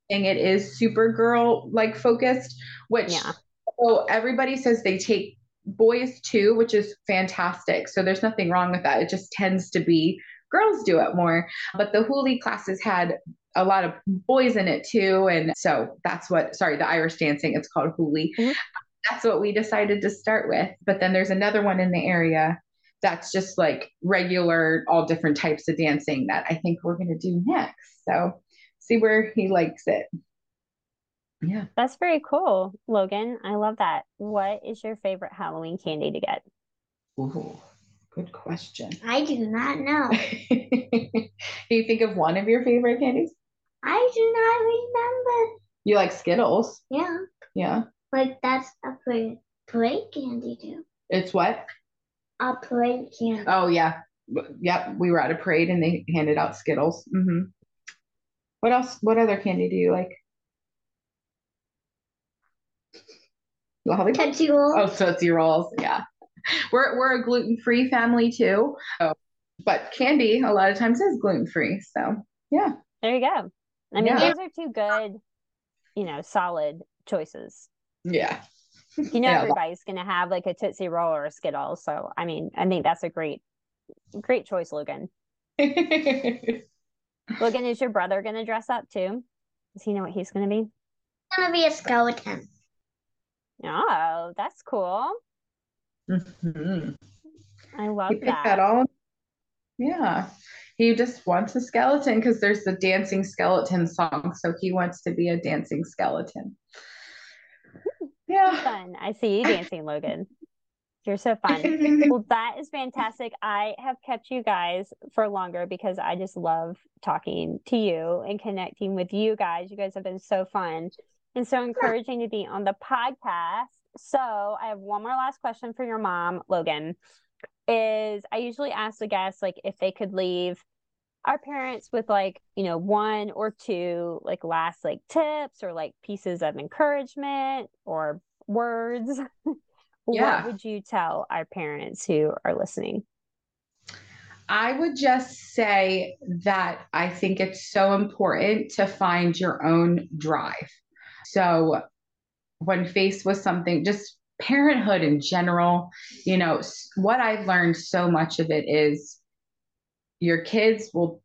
S2: And it is super girl like focused, which yeah. so everybody says they take boys too, which is fantastic. So there's nothing wrong with that. It just tends to be girls do it more. But the Huli classes had a lot of boys in it too. And so that's what, sorry, the Irish dancing, it's called Huli. Mm-hmm. That's what we decided to start with. But then there's another one in the area that's just like regular, all different types of dancing that I think we're going to do next. So see where he likes it. Yeah.
S1: That's very cool, Logan. I love that. What is your favorite Halloween candy to get?
S2: Ooh. Good question.
S3: I do not know. *laughs*
S2: do you think of one of your favorite candies?
S3: I do not remember.
S2: You like Skittles?
S3: Yeah.
S2: Yeah.
S3: Like that's a parade, parade candy too.
S2: It's what?
S3: A parade candy.
S2: Oh yeah. Yep. We were at a parade and they handed out Skittles. Mm-hmm. What else? What other candy do you like?
S3: Tootsie Rolls.
S2: Oh, Tootsie Rolls. Yeah we're we're a gluten free family too. So, but candy a lot of times is gluten free. So yeah.
S1: There you go. I mean, yeah. those are two good, you know, solid choices.
S2: Yeah.
S1: You know, yeah. everybody's gonna have like a Tootsie Roll or a Skittle. So I mean, I think that's a great, great choice, Logan. *laughs* Logan, is your brother gonna dress up too? Does he know what he's gonna be?
S3: He's gonna be a skeleton.
S1: Oh, that's cool.
S2: Mm-hmm.
S1: I love that.
S2: that all. Yeah. He just wants a skeleton because there's the dancing skeleton song. So he wants to be a dancing skeleton.
S1: Yeah. Fun. I see you dancing, Logan. You're so *laughs* fun. well, that is fantastic. I have kept you guys for longer because I just love talking to you and connecting with you guys. You guys have been so fun and so encouraging to be on the podcast. So I have one more last question for your mom, Logan. Is I usually ask the guests like if they could leave our parents with like, you know, one or two like last like tips or like pieces of encouragement or words. *laughs* yeah. What would you tell our parents who are listening?
S2: I would just say that I think it's so important to find your own drive. So when faced with something, just parenthood in general, you know, what I've learned so much of it is your kids will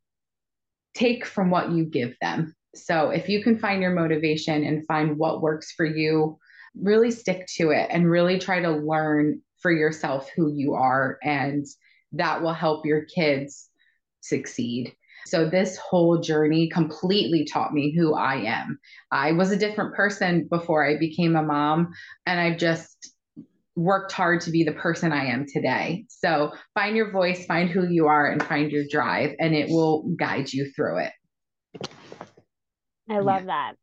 S2: take from what you give them. So if you can find your motivation and find what works for you, really stick to it and really try to learn for yourself who you are. And that will help your kids succeed. So this whole journey completely taught me who I am. I was a different person before I became a mom, and I've just worked hard to be the person I am today. So find your voice, find who you are, and find your drive, and it will guide you through it.
S1: I love yeah. that.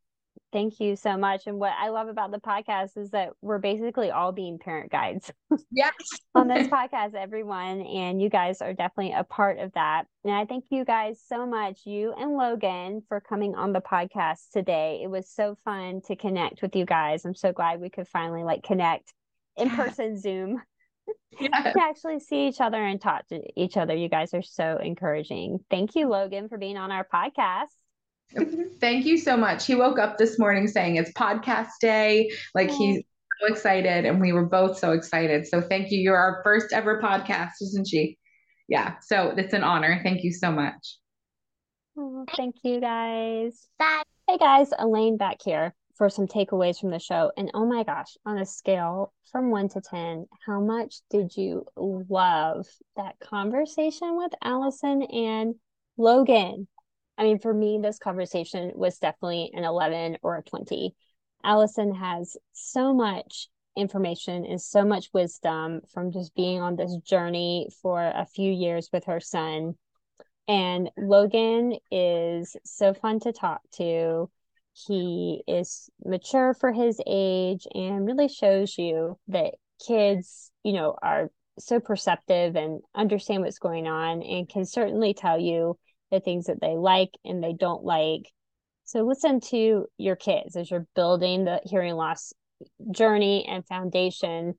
S1: Thank you so much. And what I love about the podcast is that we're basically all being parent guides. *laughs*
S2: Yes.
S1: on this podcast, everyone. And you guys are definitely a part of that. And I thank you guys so much, you and Logan, for coming on the podcast today. It was so fun to connect with you guys. I'm so glad we could finally like connect in person Zoom. *laughs* Yeah. to actually see each other and talk to each other. You guys are so encouraging. Thank you, Logan, for being on our podcast. *laughs*
S2: Thank you so much. He woke up this morning saying it's podcast day. Like Aww. he's so excited, and we were both so excited. So thank you. You're our first ever podcast, isn't she? Yeah. So it's an honor. Thank you so much.
S1: Oh, thank you guys.
S3: Bye.
S1: Hey guys, Alaine back here for some takeaways from the show. And oh my gosh, on a scale from one to 10, how much did you love that conversation with Allison and Logan? I mean, for me, this conversation was definitely an 11 or a 20. Allison has so much information and so much wisdom from just being on this journey for a few years with her son. And Logan is so fun to talk to. He is mature for his age and really shows you that kids, you know, are so perceptive and understand what's going on and can certainly tell you the things that they like and they don't like. So listen to your kids as you're building the hearing loss journey and foundation.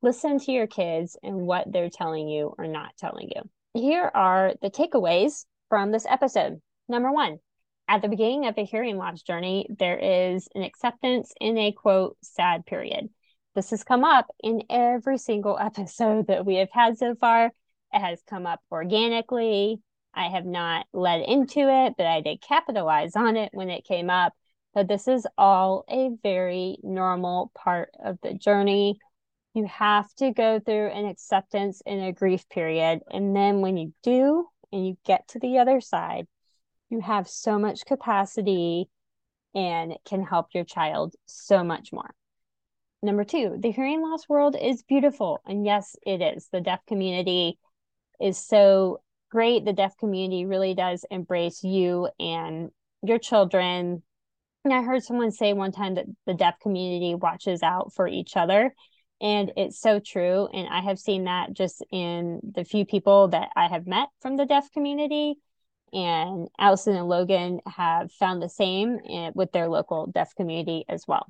S1: Listen to your kids and what they're telling you or not telling you. Here are the takeaways from this episode. Number one, at the beginning of the hearing loss journey, there is an acceptance in a quote sad period. This has come up in every single *laughs* episode that we have had so far. It has come up organically. I have not led into it, but I did capitalize on it when it came up. But this is all a very normal part of the journey. You have to go through an acceptance and a grief period. And then when you do, and you get to the other side, you have so much capacity and can help your child so much more. Number two, the hearing loss world is beautiful. And yes, it is. The deaf community is so great. The deaf community really does embrace you and your children. And I heard someone say one time that the deaf community watches out for each other. And it's so true. And I have seen that just in the few people that I have met from the deaf community. And Allison and Logan have found the same eh, with their local deaf community as well.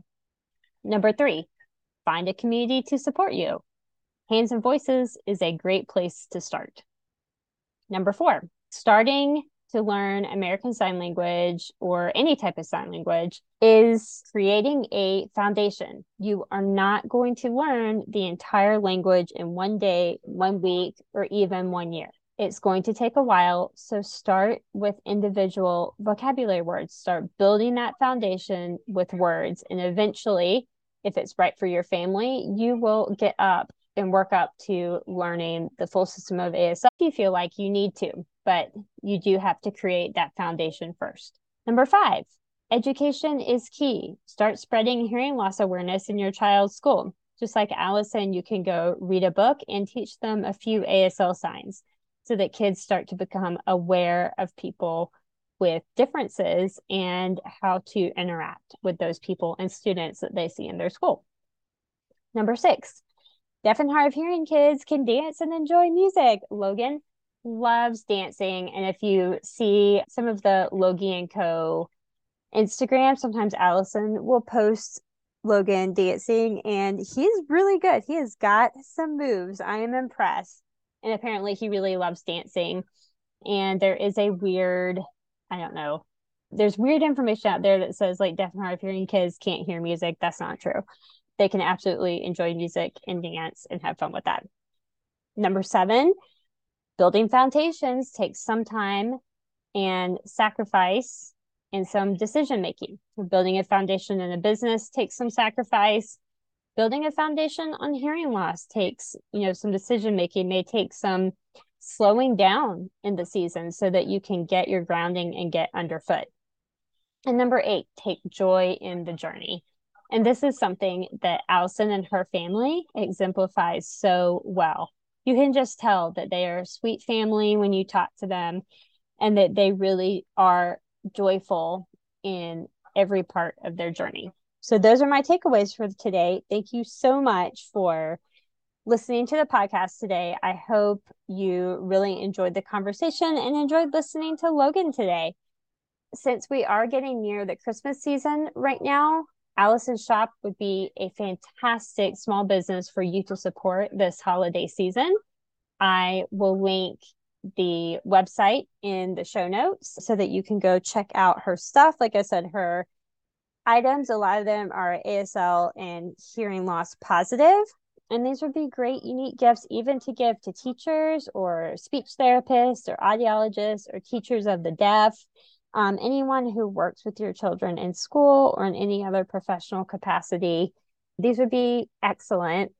S1: Number three, find a community to support you. Hands and Voices is a great place to start. Number four, starting to learn American Sign Language or any type of sign language is creating a foundation. You are not going to learn the entire language in one day, one week, or even one year. It's going to take a while. So start with individual vocabulary words. Start building that foundation with words. And eventually, if it's right for your family, you will get up and work up to learning the full system of ASL if you feel like you need to, but you do have to create that foundation first. Number five, education is key. Start spreading hearing loss awareness in your child's school. Just like Allison, you can go read a book and teach them a few ASL signs so that kids start to become aware of people with differences and how to interact with those people and students that they see in their school. Number six, deaf and hard of hearing kids can dance and enjoy music. Logan loves dancing. And if you see some of the Logie and Co. Instagram, sometimes Allison will post Logan dancing and he's really good. He has got some moves. I am impressed. And apparently he really loves dancing. And there is a weird I don't know. There's weird information out there that says like deaf and hard of hearing kids can't hear music. That's not true. They can absolutely enjoy music and dance and have fun with that. Number seven, building foundations takes some time and sacrifice and some decision making. Building a foundation in a business takes some sacrifice. Building a foundation on hearing loss takes, you know, some decision making, may take some slowing down in the season so that you can get your grounding and get underfoot. And number eight, take joy in the journey. And this is something that Allison and her family exemplifies so well. You can just tell that they are a sweet family when you talk to them and that they really are joyful in every part of their journey. So, those are my takeaways for today. Thank you so much for listening to the podcast today. I hope you really enjoyed the conversation and enjoyed listening to Logan today. Since we are getting near the Christmas season right now, Allison's Shop would be a fantastic small business for you to support this holiday season. I will link the website in the show notes so that you can go check out her stuff. Like I said, her items, a lot of them are ASL and hearing loss positive. And these would be great, unique gifts, even to give to teachers or speech therapists or audiologists or teachers of the deaf, um, anyone who works with your children in school or in any other professional capacity. These would be excellent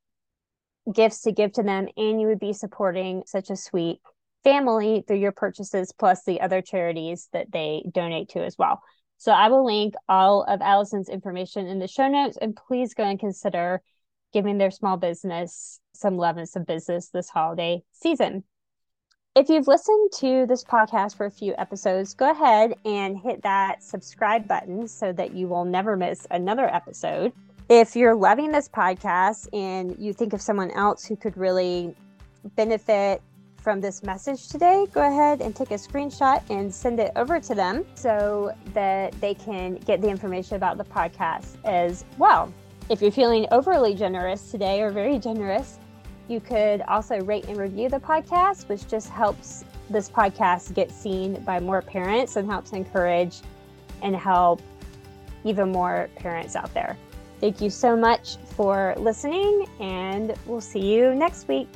S1: gifts to give to them, and you would be supporting such a sweet family through your purchases, plus the other charities that they donate to as well. So I will link all of Allison's information in the show notes, and please go and consider giving their small business some love and some business this holiday season. If you've listened to this podcast for a few episodes, go ahead and hit that subscribe button so that you will never miss another episode. If you're loving this podcast and you think of someone else who could really benefit from this message today, go ahead and take a screenshot and send it over to them so that they can get the information about the podcast as well. If you're feeling overly generous today or very generous, you could also rate and review the podcast, which just helps this podcast get seen by more parents and helps encourage and help even more parents out there. Thank you so much for listening, and we'll see you next week.